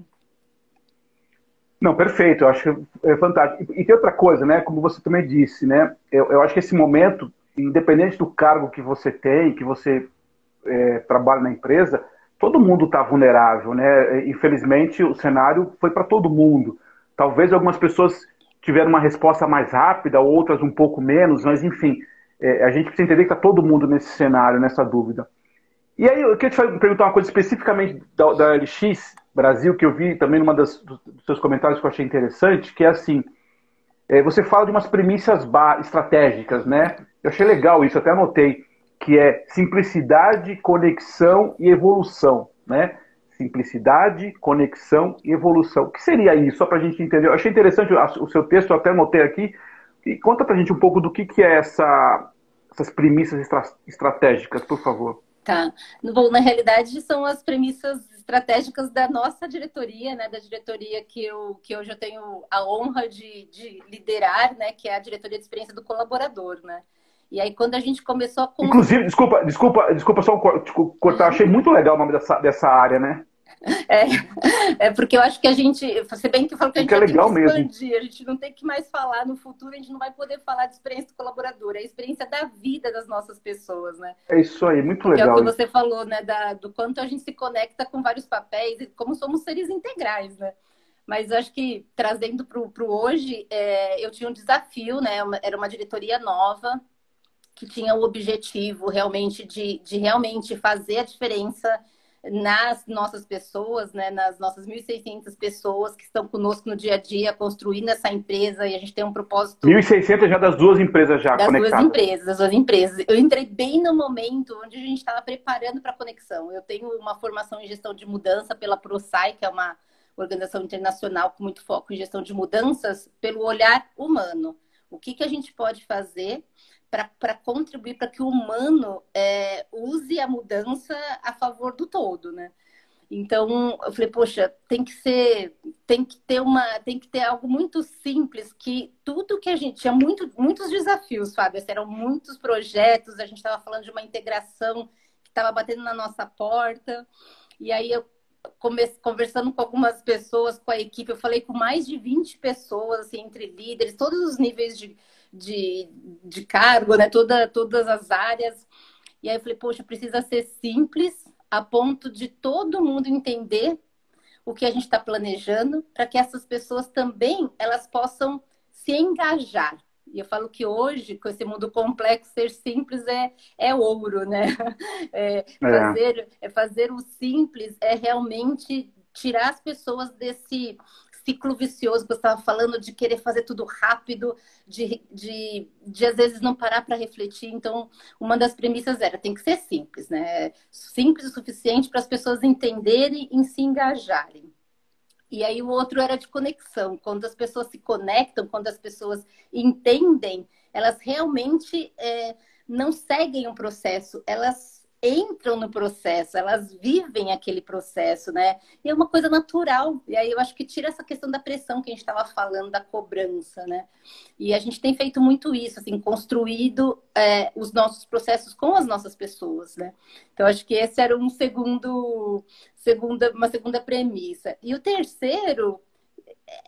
Não, perfeito, eu acho é fantástico. E tem outra coisa, né? Como você também disse, né? Eu, eu acho que esse momento, independente do cargo que você tem, que você é, trabalha na empresa, todo mundo está vulnerável, né? Infelizmente, o cenário foi para todo mundo. Talvez algumas pessoas tiveram uma resposta mais rápida, outras um pouco menos, mas enfim, é, a gente precisa entender que está todo mundo nesse cenário, nessa dúvida. E aí, eu queria te perguntar uma coisa especificamente da, da LX Brasil, que eu vi também numa das, dos seus comentários que eu achei interessante, que é assim, é, você fala de umas premissas estratégicas, né? Eu achei legal isso, até anotei que é simplicidade, conexão e evolução, né? Simplicidade, conexão e evolução. O que seria isso? Só para a gente entender. Eu achei interessante o seu texto, eu até anotei aqui. E conta para a gente um pouco do que, que é essa, essas premissas estra estratégicas, por favor. Tá. Bom, na realidade, são as premissas estratégicas da nossa diretoria, né? Da diretoria que eu, que hoje eu tenho a honra de, de liderar, né? Que é a diretoria de experiência do colaborador, né? E aí, quando a gente começou a. Inclusive, desculpa, desculpa, desculpa só cortar, achei muito legal o nome dessa, dessa área, né? É, é porque eu acho que a gente, se bem que eu falo que a gente é legal tem que expandir, mesmo. a gente não tem que mais falar no futuro, a gente não vai poder falar de experiência do colaborador, é a experiência da vida das nossas pessoas, né? É isso aí, muito legal. Que é o que você falou, né, da, do quanto a gente se conecta com vários papéis e como somos seres integrais, né? Mas eu acho que trazendo para o hoje, é, eu tinha um desafio, né? Era uma diretoria nova, que tinha o objetivo realmente de, de realmente fazer a diferença nas nossas pessoas, né, nas nossas 1.600 pessoas que estão conosco no dia a dia, construindo essa empresa, e a gente tem um propósito... 1.600 já das duas empresas já das conectadas. Das duas empresas, das duas empresas. Eu entrei bem no momento onde a gente estava preparando para a conexão. Eu tenho uma formação em gestão de mudança pela ProSci, que é uma organização internacional com muito foco em gestão de mudanças, pelo olhar humano. O que, que a gente pode fazer para contribuir para que o humano é, use a mudança a favor do todo, né? Então eu falei, poxa, tem que ser, tem que ter uma, tem que ter algo muito simples que tudo que a gente tinha muito, muitos desafios, Fábio, assim, eram muitos projetos, a gente estava falando de uma integração que estava batendo na nossa porta. E aí eu conversando com algumas pessoas, com a equipe, eu falei com mais de 20 pessoas, assim, entre líderes, todos os níveis de, de, de cargo, né? Toda, todas as áreas. E aí eu falei, poxa, precisa ser simples a ponto de todo mundo entender o que a gente está planejando, para que essas pessoas também elas possam se engajar. E eu falo que hoje, com esse mundo complexo, ser simples é, é ouro, né? *laughs* É, é. Fazer, é fazer o simples é realmente tirar as pessoas desse ciclo vicioso que você estava falando de querer fazer tudo rápido, de, de, de às vezes não parar para refletir. Então, uma das premissas era tem que ser simples, né? Simples o suficiente para as pessoas entenderem e se engajarem. E aí o outro era de conexão. Quando as pessoas se conectam, quando as pessoas entendem, elas realmente é, não seguem um processo, elas entram no processo, elas vivem aquele processo, né? E é uma coisa natural. E aí eu acho que tira essa questão da pressão que a gente estava falando, da cobrança, né? E a gente tem feito muito isso, assim, construído é, os nossos processos com as nossas pessoas, né? Então acho que esse era um segundo, segunda, uma segunda premissa. E o terceiro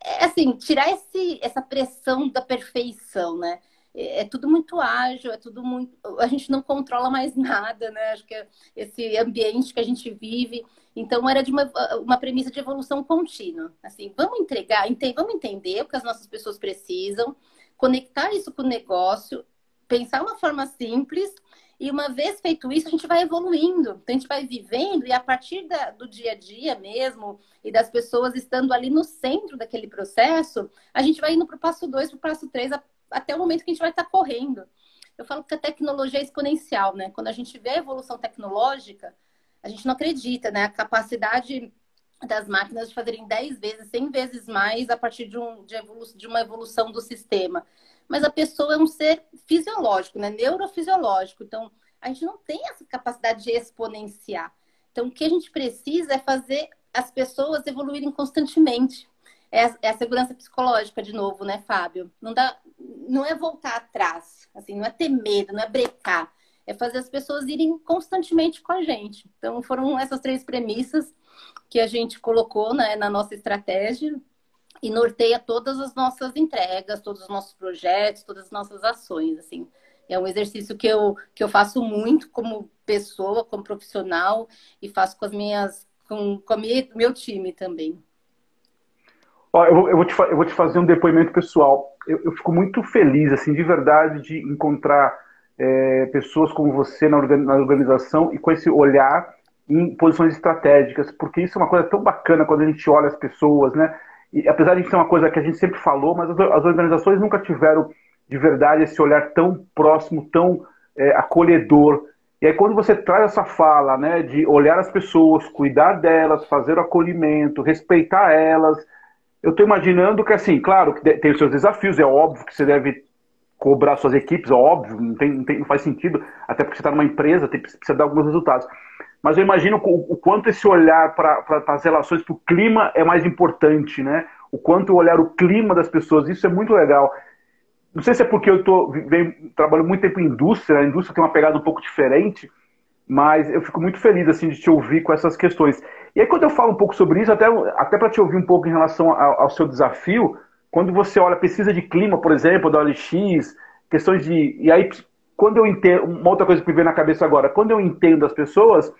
é assim, tirar esse, essa pressão da perfeição, né? É tudo muito ágil, é tudo muito. A gente não controla mais *laughs* nada, né? Acho que é esse ambiente que a gente vive. Então, era de uma, uma premissa de evolução contínua. Assim, vamos entregar, ente, vamos entender o que as nossas pessoas precisam, conectar isso com o negócio, pensar uma forma simples. E uma vez feito isso, a gente vai evoluindo, então, a gente vai vivendo, e a partir da, do dia a dia mesmo, e das pessoas estando ali no centro daquele processo, a gente vai indo para o passo 2, para o passo 3, até o momento que a gente vai estar correndo. Eu falo que a tecnologia é exponencial, né? Quando a gente vê a evolução tecnológica, a gente não acredita, né? A capacidade das máquinas de fazerem 10 vezes, 100 vezes mais a partir de, um, de, de uma evolução do sistema. Mas a pessoa é um ser fisiológico, né? Neurofisiológico. Então, a gente não tem essa capacidade de exponenciar. Então, o que a gente precisa é fazer as pessoas evoluírem constantemente é, é a segurança psicológica de novo, né, Fábio? Não dá, não é voltar atrás, assim, não é ter medo, não é brecar, é fazer as pessoas irem constantemente com a gente. Então, foram essas três premissas que a gente colocou né, na nossa estratégia e norteia todas as nossas entregas, todos os nossos projetos, todas as nossas ações, assim. É um exercício que eu, que eu faço muito como pessoa, como profissional e faço com as minhas com, com meu time também. Ó, eu, eu, vou te, eu vou te fazer um depoimento pessoal. Eu, eu fico muito feliz, assim, de verdade, de encontrar é, pessoas como você na, organização e com esse olhar em posições estratégicas, porque isso é uma coisa tão bacana quando a gente olha as pessoas, né? E apesar de ser uma coisa que a gente sempre falou, mas as, as organizações nunca tiveram de verdade esse olhar tão próximo, tão é, acolhedor. E aí quando você traz essa fala, né, de olhar as pessoas, cuidar delas, fazer o acolhimento, respeitar elas, eu estou imaginando que, assim, claro, que tem os seus desafios, é óbvio que você deve cobrar suas equipes, é óbvio, não, tem, não, tem, não faz sentido, até porque você está numa empresa, tem, precisa dar alguns resultados. Mas eu imagino o, o quanto esse olhar para as relações, para o clima é mais importante, né? O quanto olhar o clima das pessoas, isso é muito legal. Não sei se é porque eu tô, venho, trabalho muito tempo em indústria, a indústria tem uma pegada um pouco diferente, mas eu fico muito feliz assim de te ouvir com essas questões. E aí quando eu falo um pouco sobre isso, até, até para te ouvir um pouco em relação ao, ao, seu desafio, quando você olha pesquisa de clima, por exemplo, da OLX, questões de... E aí, quando eu entendo... Uma outra coisa que me vem na cabeça agora, quando eu entendo as pessoas,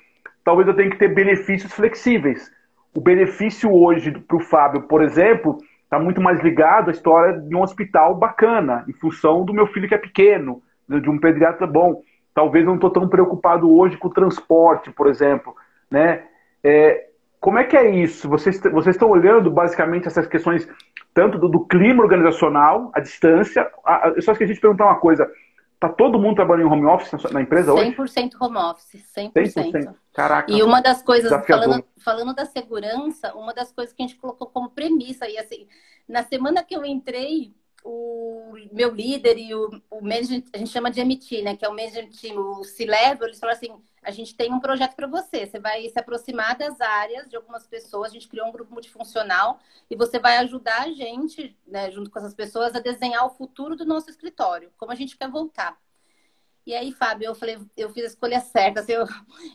talvez eu tenha que ter benefícios flexíveis. O benefício hoje para o Fábio, por exemplo, está muito mais ligado à história de um hospital bacana, em função do meu filho que é pequeno, de um pediatra bom. Talvez não estou tão preocupado hoje com o transporte, por exemplo. Né? É, como é que é isso? Vocês, vocês estão olhando basicamente essas questões tanto do, do clima organizacional, a distância. A, eu só esqueci de perguntar uma coisa. Está todo mundo trabalhando em home office na, na empresa 100% hoje? 100% home office, 100%. 100%. Caraca. E uma das coisas, falando, falando da segurança, uma das coisas que a gente colocou como premissa, e assim, na semana que eu entrei, o meu líder e o, o management, a gente chama de MT, né? Que é o management team, o C-Level, eles falaram assim, a gente tem um projeto para você. Você vai se aproximar das áreas de algumas pessoas, a gente criou um grupo multifuncional e você vai ajudar a gente, né, junto com essas pessoas, a desenhar o futuro do nosso escritório, como a gente quer voltar. E aí, Fábio, eu falei, eu fiz a escolha certa. Assim, eu,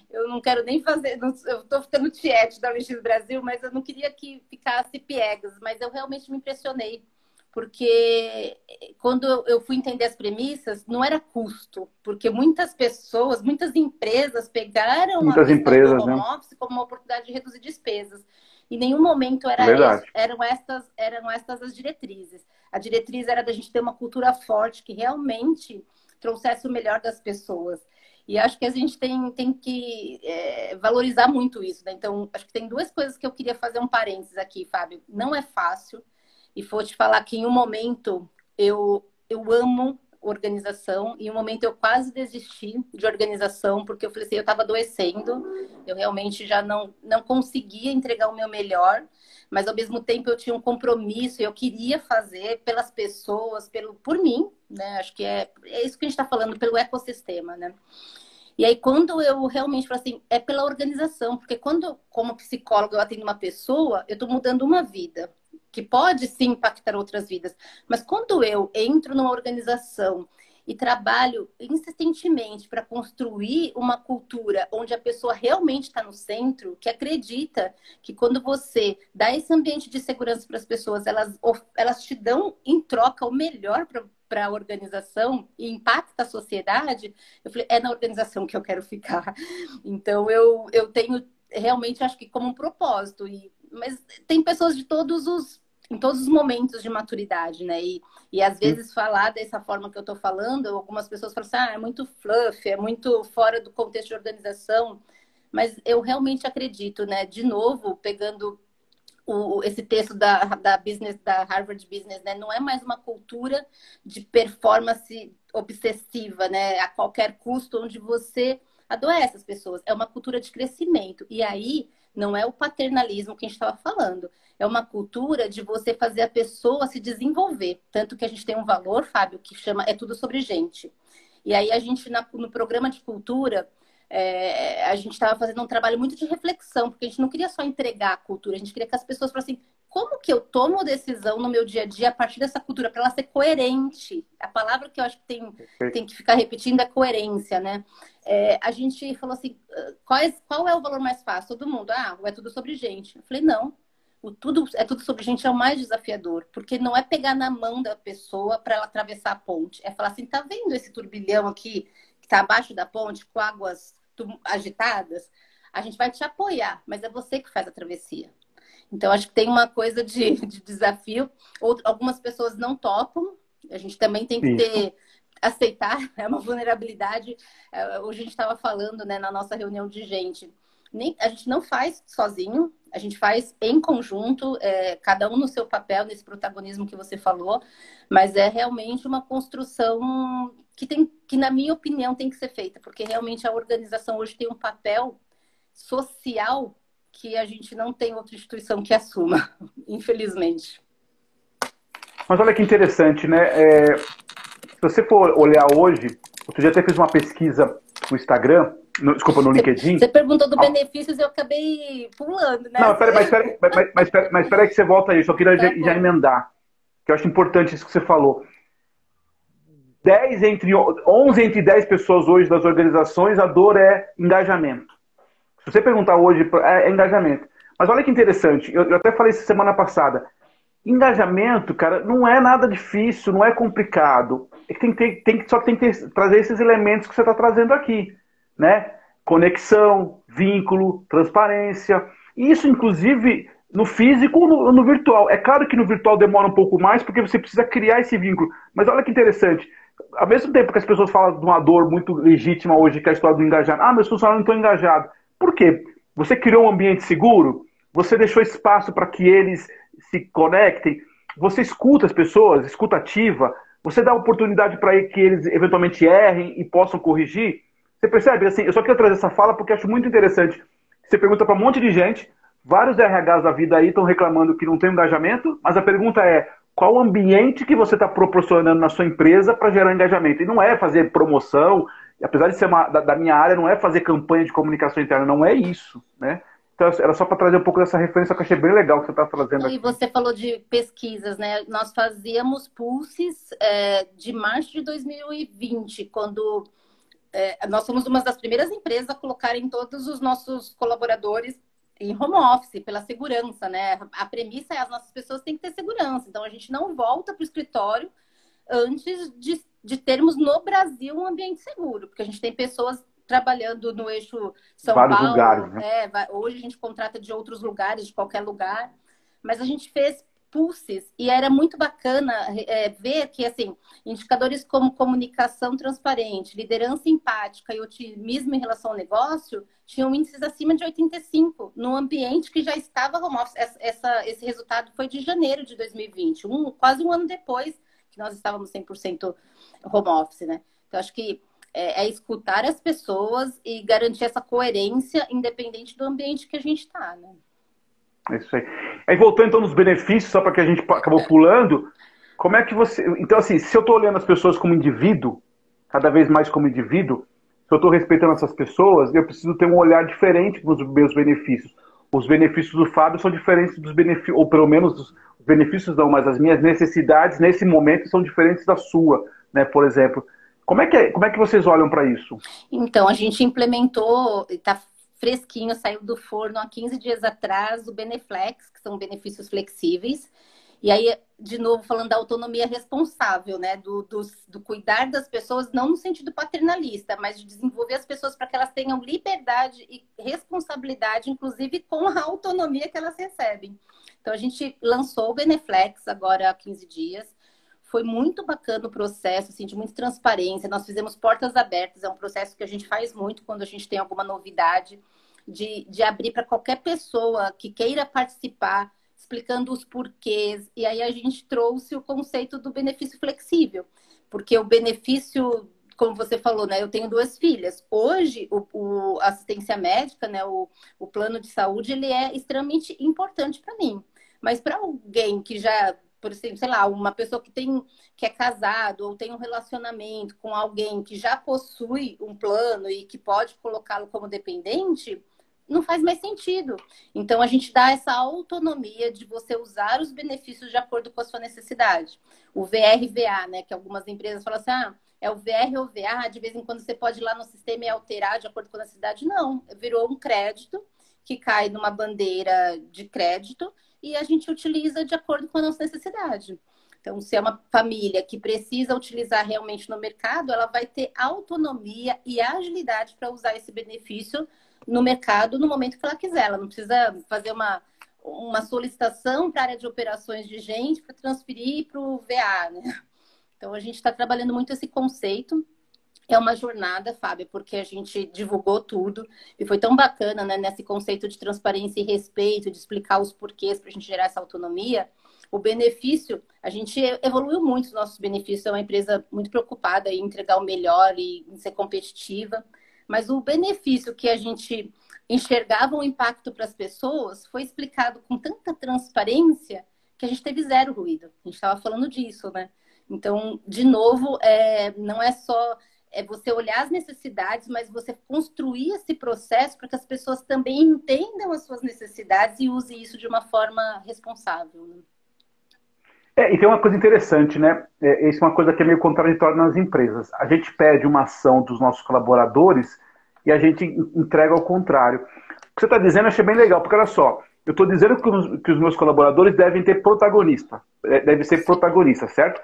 eu não quero nem fazer. Não, eu estou ficando tiete da LX Brasil, mas eu não queria que ficasse piegas. Mas eu realmente me impressionei porque quando eu fui entender as premissas, não era custo, porque muitas pessoas, muitas empresas pegaram muitas a empresas, do home né? office como uma oportunidade de reduzir despesas. Em nenhum momento era esse, eram, estas, eram estas as diretrizes. A diretriz era da gente ter uma cultura forte que realmente trouxesse o melhor das pessoas. E acho que a gente tem, tem que é, valorizar muito isso. Né? Então, acho que tem duas coisas que eu queria fazer um parênteses aqui, Fábio. Não é fácil. E vou te falar que em um momento eu, eu amo organização. E um momento eu quase desisti de organização, porque eu falei assim, eu estava adoecendo, eu realmente já não, não conseguia entregar o meu melhor, mas ao mesmo tempo eu tinha um compromisso, eu queria fazer pelas pessoas, pelo, por mim, né? Acho que é, é isso que a gente está falando, pelo ecossistema, né? E aí, quando eu realmente falo assim, é pela organização, porque quando, como psicólogo, eu atendo uma pessoa, eu estou mudando uma vida que pode sim impactar outras vidas. Mas quando eu entro numa organização e trabalho insistentemente para construir uma cultura onde a pessoa realmente está no centro, que acredita que quando você dá esse ambiente de segurança para as pessoas, elas, elas te dão em troca o melhor para a organização e impacta a sociedade, eu falei, é na organização que eu quero ficar. *laughs* Então eu, eu tenho realmente acho que como um propósito e mas tem pessoas de todos os em todos os momentos de maturidade, né? E, e às vezes falar dessa forma que eu estou falando, algumas pessoas falam assim, ah, é muito fluff, é muito fora do contexto de organização. Mas eu realmente acredito, né? De novo, pegando o, esse texto da, da business da Harvard Business, né? Não é mais uma cultura de performance obsessiva, né? A qualquer custo, onde você adoece as pessoas. É uma cultura de crescimento. E aí não é o paternalismo que a gente estava falando. É uma cultura de você fazer a pessoa se desenvolver. Tanto que a gente tem um valor, Fábio, que chama É Tudo Sobre Gente. E aí a gente, no programa de cultura, é, a gente estava fazendo um trabalho muito de reflexão, porque a gente não queria só entregar a cultura, a gente queria que as pessoas falassem como que eu tomo decisão no meu dia a dia a partir dessa cultura, para ela ser coerente. A palavra que eu acho que tem, tem que ficar repetindo é coerência, né? É, a gente falou assim, ah, qual é, o valor mais fácil? Todo mundo, ah, é tudo sobre gente. Eu falei, não, o tudo é tudo sobre gente é o mais desafiador, porque não é pegar na mão da pessoa para ela atravessar a ponte, é falar assim, tá vendo esse turbilhão aqui que está abaixo da ponte com águas agitadas? A gente vai te apoiar, mas é você que faz a travessia. Então, acho que tem uma coisa de, *laughs* de desafio. Outro, algumas pessoas não topam. A gente também tem que Isso. ter aceitar, *laughs* é uma vulnerabilidade. É, hoje a gente estava falando né, na nossa reunião de gente. Nem, a gente não faz sozinho, a gente faz em conjunto, é, cada um no seu papel, nesse protagonismo que você falou, mas é realmente uma construção que, tem, que, na minha opinião, tem que ser feita, porque realmente a organização hoje tem um papel social que a gente não tem outra instituição que assuma, *laughs* infelizmente. Mas olha que interessante, né? É, se você for olhar hoje, outro dia até fiz uma pesquisa no Instagram, no, desculpa, no LinkedIn. Você perguntou do benefícios e eu acabei pulando, né? Não, pera, mas espera mas, mas aí que você volta aí, só queria tá já, já, emendar. Que eu acho importante isso que você falou. 10 entre 11 entre 10 pessoas hoje das organizações, a dor é engajamento. Se você perguntar hoje, é, é engajamento. Mas olha que interessante, eu, eu até falei isso semana passada. Engajamento, cara, não é nada difícil, não é complicado. É que tem, tem, tem, só tem que ter, trazer esses elementos que você está trazendo aqui. Né? Conexão, vínculo, transparência. Isso, inclusive, no físico ou no, no, virtual. É claro que no virtual demora um pouco mais, porque você precisa criar esse vínculo. Mas olha que interessante. Ao mesmo tempo que as pessoas falam de uma dor muito legítima hoje, que é a história do engajamento. Ah, meus funcionários não estão engajados. Por quê? Você criou um ambiente seguro, você deixou espaço para que eles se conectem, você escuta as pessoas, escuta ativa, você dá oportunidade para que eles eventualmente errem e possam corrigir. Você percebe? Assim, eu só queria trazer essa fala porque acho muito interessante. Você pergunta para um monte de gente, vários RHs da vida aí estão reclamando que não tem engajamento, mas a pergunta é: qual ambiente que você está proporcionando na sua empresa para gerar engajamento? E não é fazer promoção, apesar de ser uma, da, da, minha área, não é fazer campanha de comunicação interna, não é isso, né? Então, era só para trazer um pouco dessa referência que eu achei bem legal que você está trazendo aqui. E você falou de pesquisas, né? Nós fazíamos pulses é, de março de 2020, quando é, nós somos uma das primeiras empresas a colocarem todos os nossos colaboradores em home office, pela segurança, né? A premissa é as nossas pessoas têm que ter segurança. Então, a gente não volta para o escritório antes de, de termos no Brasil um ambiente seguro, porque a gente tem pessoas trabalhando no eixo São Vários Paulo. Lugares, né? é, hoje a gente contrata de outros lugares, de qualquer lugar. Mas a gente fez pulses e era muito bacana é, ver que assim indicadores como comunicação transparente, liderança empática e otimismo em relação ao negócio tinham índices acima de 85 no ambiente que já estava home office. Essa, esse resultado foi de janeiro de 2020, um, quase um ano depois que nós estávamos 100% home office, né? Então acho que é, é escutar as pessoas e garantir essa coerência independente do ambiente que a gente está, né? É isso aí. Aí voltando então nos benefícios, só para que a gente acabou pulando, como é que você. Então, assim, se eu estou olhando as pessoas como indivíduo, cada vez mais como indivíduo, se eu estou respeitando essas pessoas, eu preciso ter um olhar diferente para os meus benefícios. Os benefícios do Fábio são diferentes dos benefícios, ou pelo menos os benefícios não, mas as minhas necessidades nesse momento são diferentes da sua, né? Por exemplo. Como é que, é, como é que vocês olham para isso? Então, a gente implementou, está fresquinho, saiu do forno há 15 dias atrás, o Beneflex, que são benefícios flexíveis. E aí, de novo, falando da autonomia responsável, né? Do, do, do, cuidar das pessoas, não no sentido paternalista, mas de desenvolver as pessoas para que elas tenham liberdade e responsabilidade, inclusive com a autonomia que elas recebem. Então, a gente lançou o Beneflex agora há 15 dias. Foi muito bacana o processo, assim, de muita transparência. Nós fizemos portas abertas, é um processo que a gente faz muito quando a gente tem alguma novidade, de, de abrir para qualquer pessoa que queira participar, explicando os porquês. E aí a gente trouxe o conceito do benefício flexível, porque o benefício como você falou, né? Eu tenho duas filhas. Hoje, o, o assistência médica, né? O, o plano de saúde, ele é extremamente importante para mim. Mas para alguém que já por exemplo, sei lá, uma pessoa que tem que é casado ou tem um relacionamento com alguém que já possui um plano e que pode colocá-lo como dependente, não faz mais sentido. Então a gente dá essa autonomia de você usar os benefícios de acordo com a sua necessidade. O VRVA, né, que algumas empresas falam assim: "Ah, é o VR ou VA, de vez em quando você pode ir lá no sistema e alterar de acordo com a necessidade". Não, virou um crédito que cai numa bandeira de crédito e a gente utiliza de acordo com a nossa necessidade. Então, se é uma família que precisa utilizar realmente no mercado, ela vai ter autonomia e agilidade para usar esse benefício no mercado no momento que ela quiser. Ela não precisa fazer uma, uma solicitação para a área de operações de gente para transferir para o VA, né? Então, a gente está trabalhando muito esse conceito é uma jornada, Fábio, porque a gente divulgou tudo e foi tão bacana, né, nesse conceito de transparência e respeito, de explicar os porquês para a gente gerar essa autonomia. O benefício, a gente evoluiu muito os nossos benefícios, é uma empresa muito preocupada em entregar o melhor e em ser competitiva, mas o benefício que a gente enxergava um impacto para as pessoas foi explicado com tanta transparência que a gente teve zero ruído. A gente estava falando disso, né? Então, de novo, é, não é só é você olhar as necessidades, mas você construir esse processo para que as pessoas também entendam as suas necessidades e usem isso de uma forma responsável. Né? É, e tem uma coisa interessante, né? É, isso é uma coisa que é meio contraditória nas empresas. A gente pede uma ação dos nossos colaboradores e a gente entrega ao contrário. O que você está dizendo eu achei bem legal, porque olha só, eu estou dizendo que os, que os, meus colaboradores devem ter protagonista, é, deve ser protagonista, certo?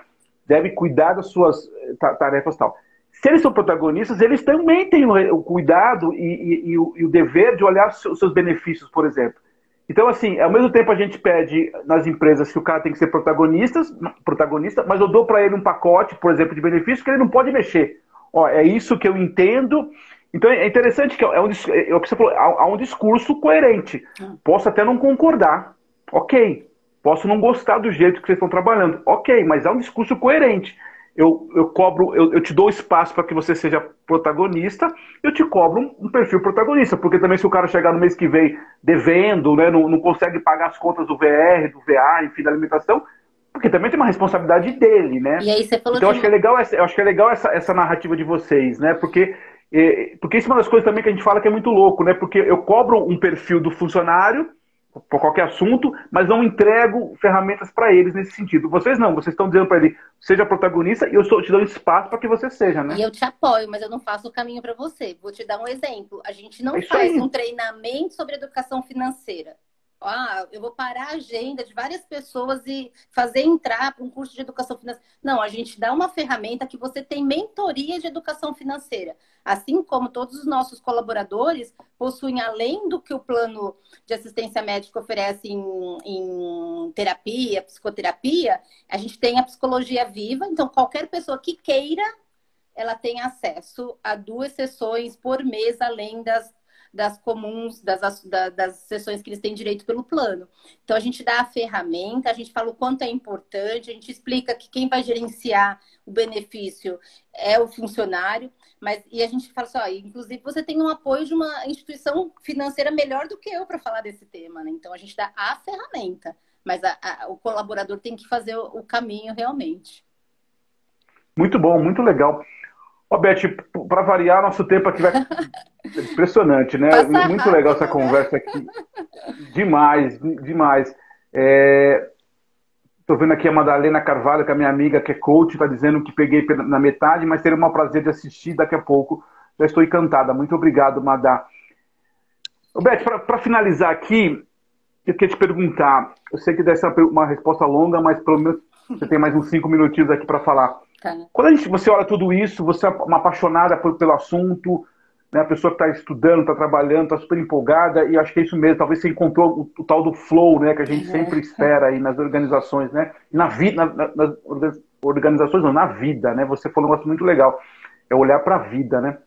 Deve cuidar das suas eh, tarefas e tal se eles são protagonistas, eles também têm o, cuidado e, e, e, o, e, o, dever de olhar os seus benefícios, por exemplo. Então, assim, ao mesmo tempo a gente pede nas empresas que o cara tem que ser protagonista, protagonista mas eu dou para ele um pacote, por exemplo, de benefícios que ele não pode mexer. Ó, é isso que eu entendo. Então é interessante que é um, é o que você falou, há um discurso coerente. Posso até não concordar, ok. Posso não gostar do jeito que vocês estão trabalhando, ok, mas há um discurso coerente eu, eu cobro, eu, eu te dou espaço para que você seja protagonista, eu te cobro um, um, perfil protagonista, porque também se o cara chegar no mês que vem devendo, né, não, não consegue pagar as contas do VR, do VA, enfim, da alimentação, porque também tem uma responsabilidade dele, né? E aí você falou então, acho que é legal essa, eu acho que é legal essa, essa narrativa de vocês, né? Porque, é, porque isso é uma das coisas também que a gente fala que é muito louco, né? Porque eu cobro um perfil do funcionário, por qualquer assunto, mas não entrego ferramentas para eles nesse sentido. Vocês não, vocês estão dizendo para ele, seja protagonista e eu estou te dando espaço para que você seja, né? E eu te apoio, mas eu não faço o caminho para você. Vou te dar um exemplo. A gente não é faz aí. um treinamento sobre educação financeira ah, eu vou parar a agenda de várias pessoas e fazer entrar para um curso de educação financeira. Não, a gente dá uma ferramenta que você tem mentoria de educação financeira. Assim como todos os nossos colaboradores possuem, além do que o plano de assistência médica oferece em, em terapia, psicoterapia, a gente tem a psicologia viva. Então, qualquer pessoa que queira ela tem acesso a duas sessões por mês, além das das comuns, das, das sessões que eles têm direito pelo plano. Então, a gente dá a ferramenta, a gente fala o quanto é importante, a gente explica que quem vai gerenciar o benefício é o funcionário, mas e a gente fala assim, ó, inclusive você tem um apoio de uma instituição financeira melhor do que eu para falar desse tema, né? Então, a gente dá a ferramenta, mas a, a, o colaborador tem que fazer o, o caminho realmente. Muito bom, muito legal. Ó, Beth, para variar, nosso tempo aqui vai. *laughs* Impressionante, né? Passa Muito rápido, legal essa né? conversa aqui. Demais, demais. Estou é... vendo aqui a Madalena Carvalho, que é minha amiga, que é coach, está dizendo que peguei na metade, mas teria um prazer de assistir daqui a pouco. Já estou encantada. Muito obrigado, Madá. Ô, Beth, para finalizar aqui, eu queria te perguntar. Eu sei que deve ser uma resposta longa, mas pelo menos você tem mais uns cinco minutinhos aqui para falar. Tá. Quando a gente, você olha tudo isso, você é uma apaixonada por, pelo assunto, né, a pessoa que está estudando, está trabalhando, está super empolgada, e acho que é isso mesmo, talvez você encontrou o, o tal do flow, né, que a gente é. sempre espera aí nas organizações, né, na vida, na, nas organizações não, na vida, né, você falou um negócio muito legal, é olhar para a vida, né.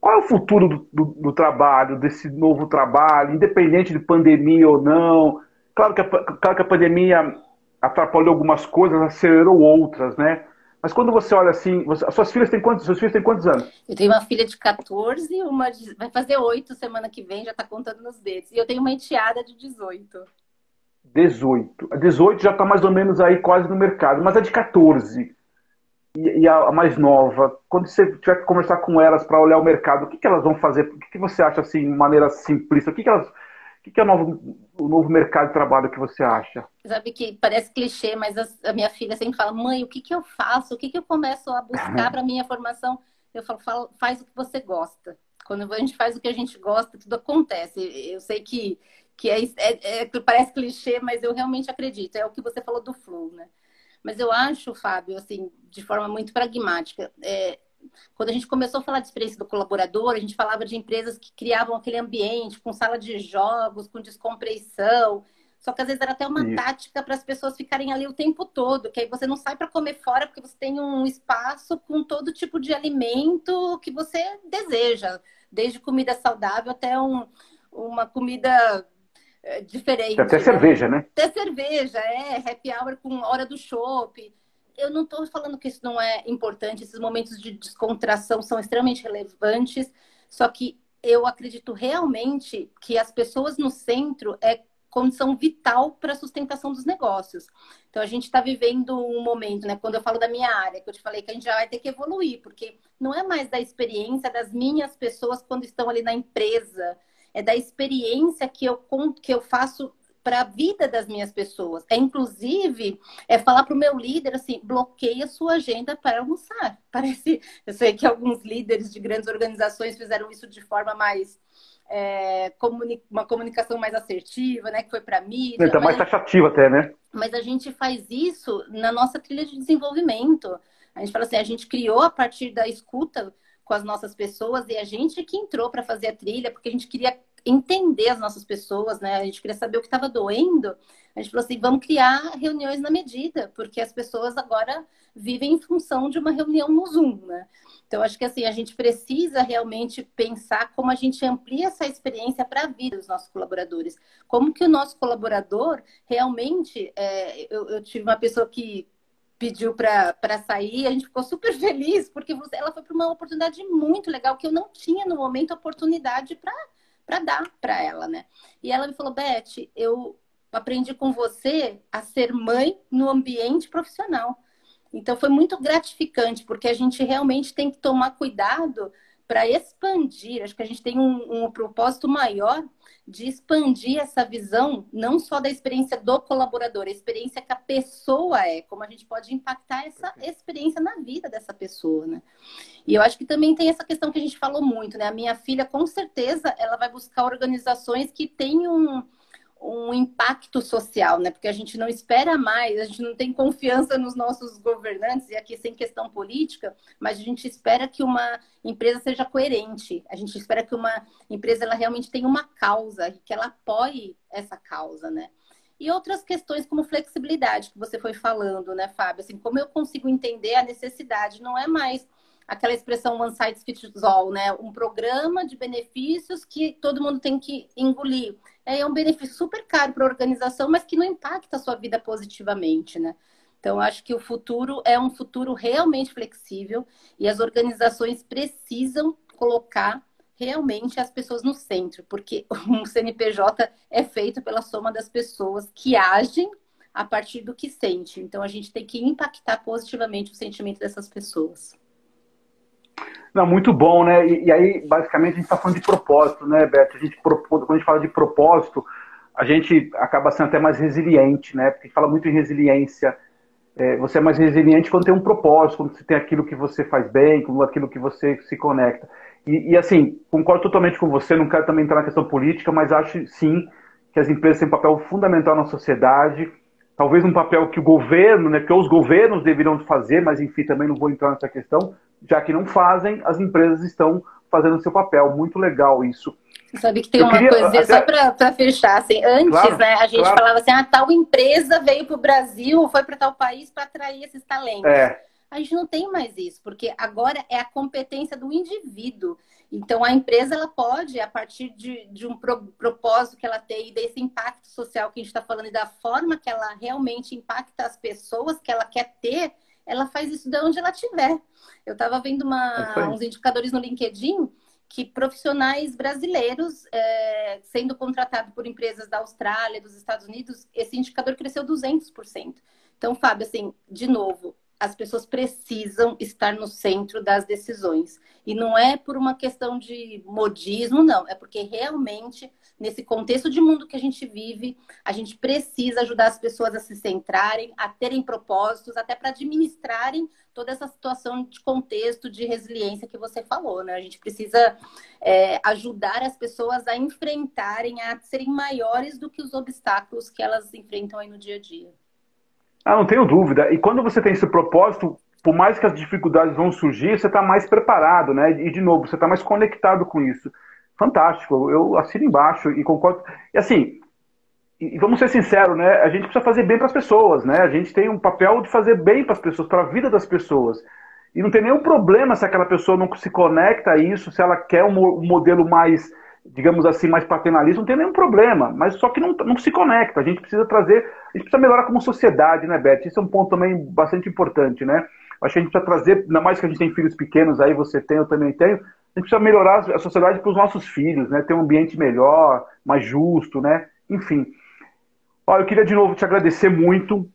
Qual é o futuro do, do, do, trabalho, desse novo trabalho, independente de pandemia ou não? Claro que a, claro que a pandemia atrapalhou algumas coisas, acelerou outras, né? Mas quando você olha assim, você, as suas filhas têm quantos, suas filhas têm quantos anos? Eu tenho uma filha de 14, uma de, vai fazer 8 semana que vem, já está contando nos dedos. E eu tenho uma enteada de 18. 18. A 18 já está mais ou menos aí quase no mercado, mas a de 14 e, e a, mais nova, quando você tiver que conversar com elas para olhar o mercado, o que, que elas vão fazer? O que, que você acha assim, de maneira simplista? O que, que elas o que, é o novo, o novo mercado de trabalho que você acha? Sabe que parece clichê, mas a, minha filha sempre fala: mãe, o que, que eu faço? O que, que eu começo a buscar para minha formação? Eu falo, falo, faz o que você gosta. Quando a gente faz o que a gente gosta, tudo acontece. Eu sei que, que é, é, é, parece clichê, mas eu realmente acredito. É o que você falou do flow, né? Mas eu acho, Fábio, assim, de forma muito pragmática, é, quando a gente começou a falar de experiência do colaborador, a gente falava de empresas que criavam aquele ambiente com sala de jogos, com descompressão. Só que às vezes era até uma Isso. tática para as pessoas ficarem ali o tempo todo, que aí você não sai para comer fora porque você tem um espaço com todo tipo de alimento que você deseja, desde comida saudável até um, uma comida eh, diferente. Até né? cerveja, né? Até cerveja, é, happy hour com hora do chopp eu não estou falando que isso não é importante, esses momentos de descontração são extremamente relevantes, só que eu acredito realmente que as pessoas no centro é condição vital para a sustentação dos negócios. Então a gente está vivendo um momento, né? Quando eu falo da minha área, que eu te falei que a gente já vai ter que evoluir, porque não é mais da experiência das minhas pessoas quando estão ali na empresa, é da experiência que eu que eu faço para a vida das minhas pessoas. É inclusive é falar para o meu líder assim, bloqueia sua agenda para almoçar. *laughs* Parece, eu sei que alguns líderes de grandes organizações fizeram isso de forma mais é, comuni uma comunicação mais assertiva, né? Que foi para mim. Está mais taxativa até, né? Mas a gente faz isso na nossa trilha de desenvolvimento. A gente fala assim, a gente criou a partir da escuta com as nossas pessoas e a gente que entrou para fazer a trilha, porque a gente queria entender as nossas pessoas, né? A gente queria saber o que estava doendo. A gente falou assim, vamos criar reuniões na medida, porque as pessoas agora vivem em função de uma reunião no Zoom, né? Então, acho que assim, a gente precisa realmente pensar como a gente amplia essa experiência para a vida dos nossos colaboradores. Como que o nosso colaborador realmente. É, eu, eu tive uma pessoa que pediu para sair, a gente ficou super feliz, porque ela foi para uma oportunidade muito legal, que eu não tinha no momento oportunidade para para dar para ela, né? E ela me falou, Beth, eu aprendi com você a ser mãe no ambiente profissional. Então foi muito gratificante, porque a gente realmente tem que tomar cuidado para expandir, acho que a gente tem um, um propósito maior de expandir essa visão, não só da experiência do colaborador, a experiência que a pessoa é, como a gente pode impactar essa experiência na vida dessa pessoa, né? E eu acho que também tem essa questão que a gente falou muito, né? A minha filha, com certeza, ela vai buscar organizações que tenham um impacto social, né? Porque a gente não espera mais, a gente não tem confiança nos nossos governantes, e aqui sem questão política, mas a gente espera que uma empresa seja coerente, a gente espera que uma empresa ela realmente tenha uma causa, que ela apoie essa causa, né? E outras questões como flexibilidade que você foi falando, né, Fábio? Assim, como eu consigo entender a necessidade, não é mais aquela expressão one size fits all, né? Um programa de benefícios que todo mundo tem que engolir. É um benefício super caro para a organização, mas que não impacta a sua vida positivamente, né? Então, acho que o futuro é um futuro realmente flexível e as organizações precisam colocar realmente as pessoas no centro, porque *laughs* um CNPJ é feito pela soma das pessoas que agem a partir do que sente. Então, a gente tem que impactar positivamente o sentimento dessas pessoas. Não, muito bom, né? E, e aí, basicamente, a gente está falando de propósito, né, Beto? A gente, quando a gente fala de propósito, a gente acaba sendo até mais resiliente, né? Porque fala muito em resiliência. É, você é mais resiliente quando tem um propósito, quando você tem aquilo que você faz bem, com aquilo que você se conecta. E, e, assim, concordo totalmente com você, não quero também entrar na questão política, mas acho sim que as empresas têm um papel fundamental na sociedade, talvez um papel que o governo, né, que os governos deveriam fazer, mas enfim, também não vou entrar nessa questão, já que não fazem, as empresas estão fazendo o seu papel. Muito legal isso. Você sabe que tem Eu uma queria, coisa, até... só para fechar, assim, antes, claro, né, a gente claro. falava assim, ah, tal empresa veio para o Brasil, foi para tal país para atrair esses talentos. É. A gente não tem mais isso, porque agora é a competência do indivíduo. Então, a empresa ela pode, a partir de, de um pro, propósito que ela tem e desse impacto social que a gente está falando e da forma que ela realmente impacta as pessoas que ela quer ter, ela faz isso de onde ela estiver. Eu estava vendo uma, é uns indicadores no LinkedIn que profissionais brasileiros é, sendo contratados por empresas da Austrália, dos Estados Unidos, esse indicador cresceu 200%. Então, Fábio, assim, de novo, as pessoas precisam estar no centro das decisões. E não é por uma questão de modismo, não. É porque realmente, nesse contexto de mundo que a gente vive, a gente precisa ajudar as pessoas a se centrarem, a terem propósitos, até para administrarem toda essa situação de contexto de resiliência que você falou, né? A gente precisa é, ajudar as pessoas a enfrentarem, a serem maiores do que os obstáculos que elas enfrentam aí no dia a dia. Ah, não tenho dúvida. E quando você tem esse propósito, por mais que as dificuldades vão surgir, você está mais preparado, né? E, de novo, você está mais conectado com isso. Fantástico. Eu assino embaixo e concordo. E assim, e vamos ser sinceros, né? A gente precisa fazer bem para as pessoas, né? A gente tem um papel de fazer bem para as pessoas, para a vida das pessoas. E não tem nenhum problema se aquela pessoa não se conecta a isso, se ela quer um modelo mais digamos assim, mais paternalista, não tem nenhum problema, mas só que não, não se conecta. A gente precisa trazer, a gente precisa melhorar como sociedade, né, Beth? Isso é um ponto também bastante importante, né? Acho que a gente precisa trazer, ainda mais que a gente tem filhos pequenos, aí você tem, eu também tenho, a gente precisa melhorar a sociedade para os nossos filhos, né? Ter um ambiente melhor, mais justo, né? Enfim. Olha, eu queria de novo te agradecer muito.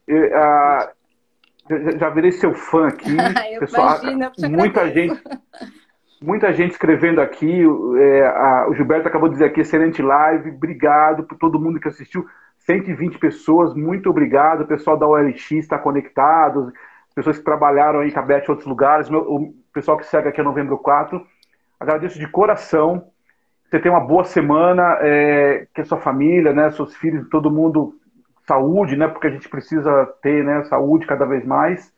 já virei seu fã aqui. *laughs* Pessoal, imagino, muita gente *laughs* Muita gente escrevendo aqui. É, a, o Gilberto acabou de dizer aqui, excelente live. Obrigado por todo mundo que assistiu. 120 pessoas, muito obrigado. O pessoal da OLX está conectado. Pessoas que trabalharam aí Cabete em outros lugares. o pessoal que segue aqui a Novembro 4. Agradeço de coração. Você tem uma boa semana, é, que a sua família, né, seus filhos, todo mundo, saúde, né, porque a gente precisa ter né, saúde cada vez mais.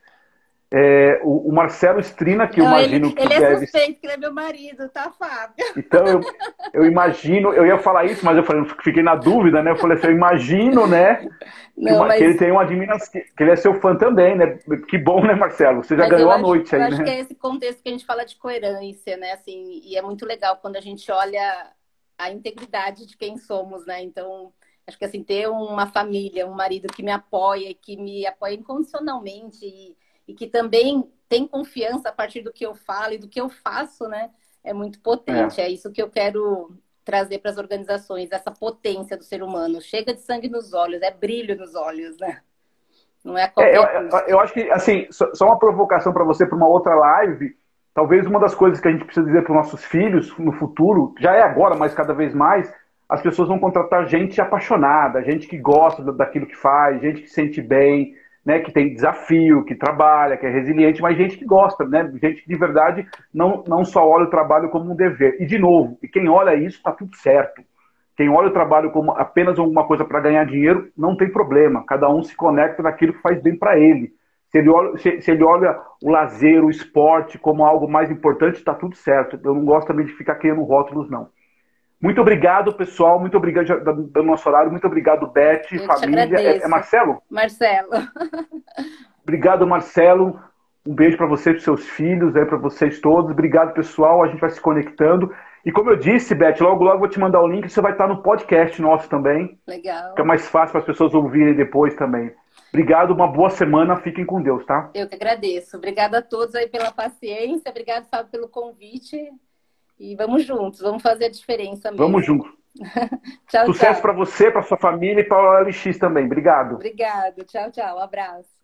É, o, o, Marcelo Strina, que Não, eu imagino ele, que ele é deve... suspeito que ele é meu marido, tá, Fábio? Então, eu, eu imagino, eu ia falar isso, mas eu falei, fiquei na dúvida, né? Eu falei assim, eu imagino, né? *laughs* Não, que, mas... que, ele tem uma admiração, que ele é seu fã também, né? Que bom, né, Marcelo? Você já mas ganhou a noite aí, eu né? acho que é esse contexto que a gente fala de coerência, né? Assim, e é muito legal quando a gente olha a integridade de quem somos, né? Então, acho que assim, ter uma família, um marido que me apoia, que me apoia incondicionalmente e e que também tem confiança a partir do que eu falo e do que eu faço, né? É muito potente. É, é isso que eu quero trazer para as organizações, essa potência do ser humano. Chega de sangue nos olhos, é brilho nos olhos, né? Não é, é eu, eu, acho que, assim, só, só uma provocação para você para uma outra live. talvez uma das coisas que a gente precisa dizer para os nossos filhos no futuro, já é agora, mas cada vez mais, as pessoas vão contratar gente apaixonada, gente que gosta daquilo que faz, gente que sente bem, né, que tem desafio, que trabalha, que é resiliente, mas gente que gosta, né, gente que de verdade não, não só olha o trabalho como um dever. E de novo, e quem olha isso está tudo certo. Quem olha o trabalho como apenas alguma coisa para ganhar dinheiro, não tem problema. Cada um se conecta naquilo que faz bem para ele. Se ele, olha, se, se ele olha o lazer, o esporte como algo mais importante, está tudo certo. Eu não gosto também de ficar criando rótulos, não. Muito obrigado, pessoal. Muito obrigado do nosso horário. Muito obrigado, Beth, Eu família. É, é, Marcelo? Marcelo. *laughs* obrigado, Marcelo. Um beijo para você, para seus filhos, é, para vocês todos. Obrigado, pessoal. A gente vai se conectando. E como eu disse, Beth, logo logo vou te mandar o link, você vai estar no podcast nosso também. Legal. Fica mais fácil para as pessoas ouvirem depois também. Obrigado, uma boa semana, fiquem com Deus, tá? Eu que agradeço. Obrigada a todos aí pela paciência, obrigado, Fábio, pelo convite. E vamos juntos, vamos fazer a diferença mesmo. Vamos juntos. *laughs* tchau, Sucesso para você, para sua família e para o LX também. Obrigado. Obrigado. Tchau, tchau. Um abraço.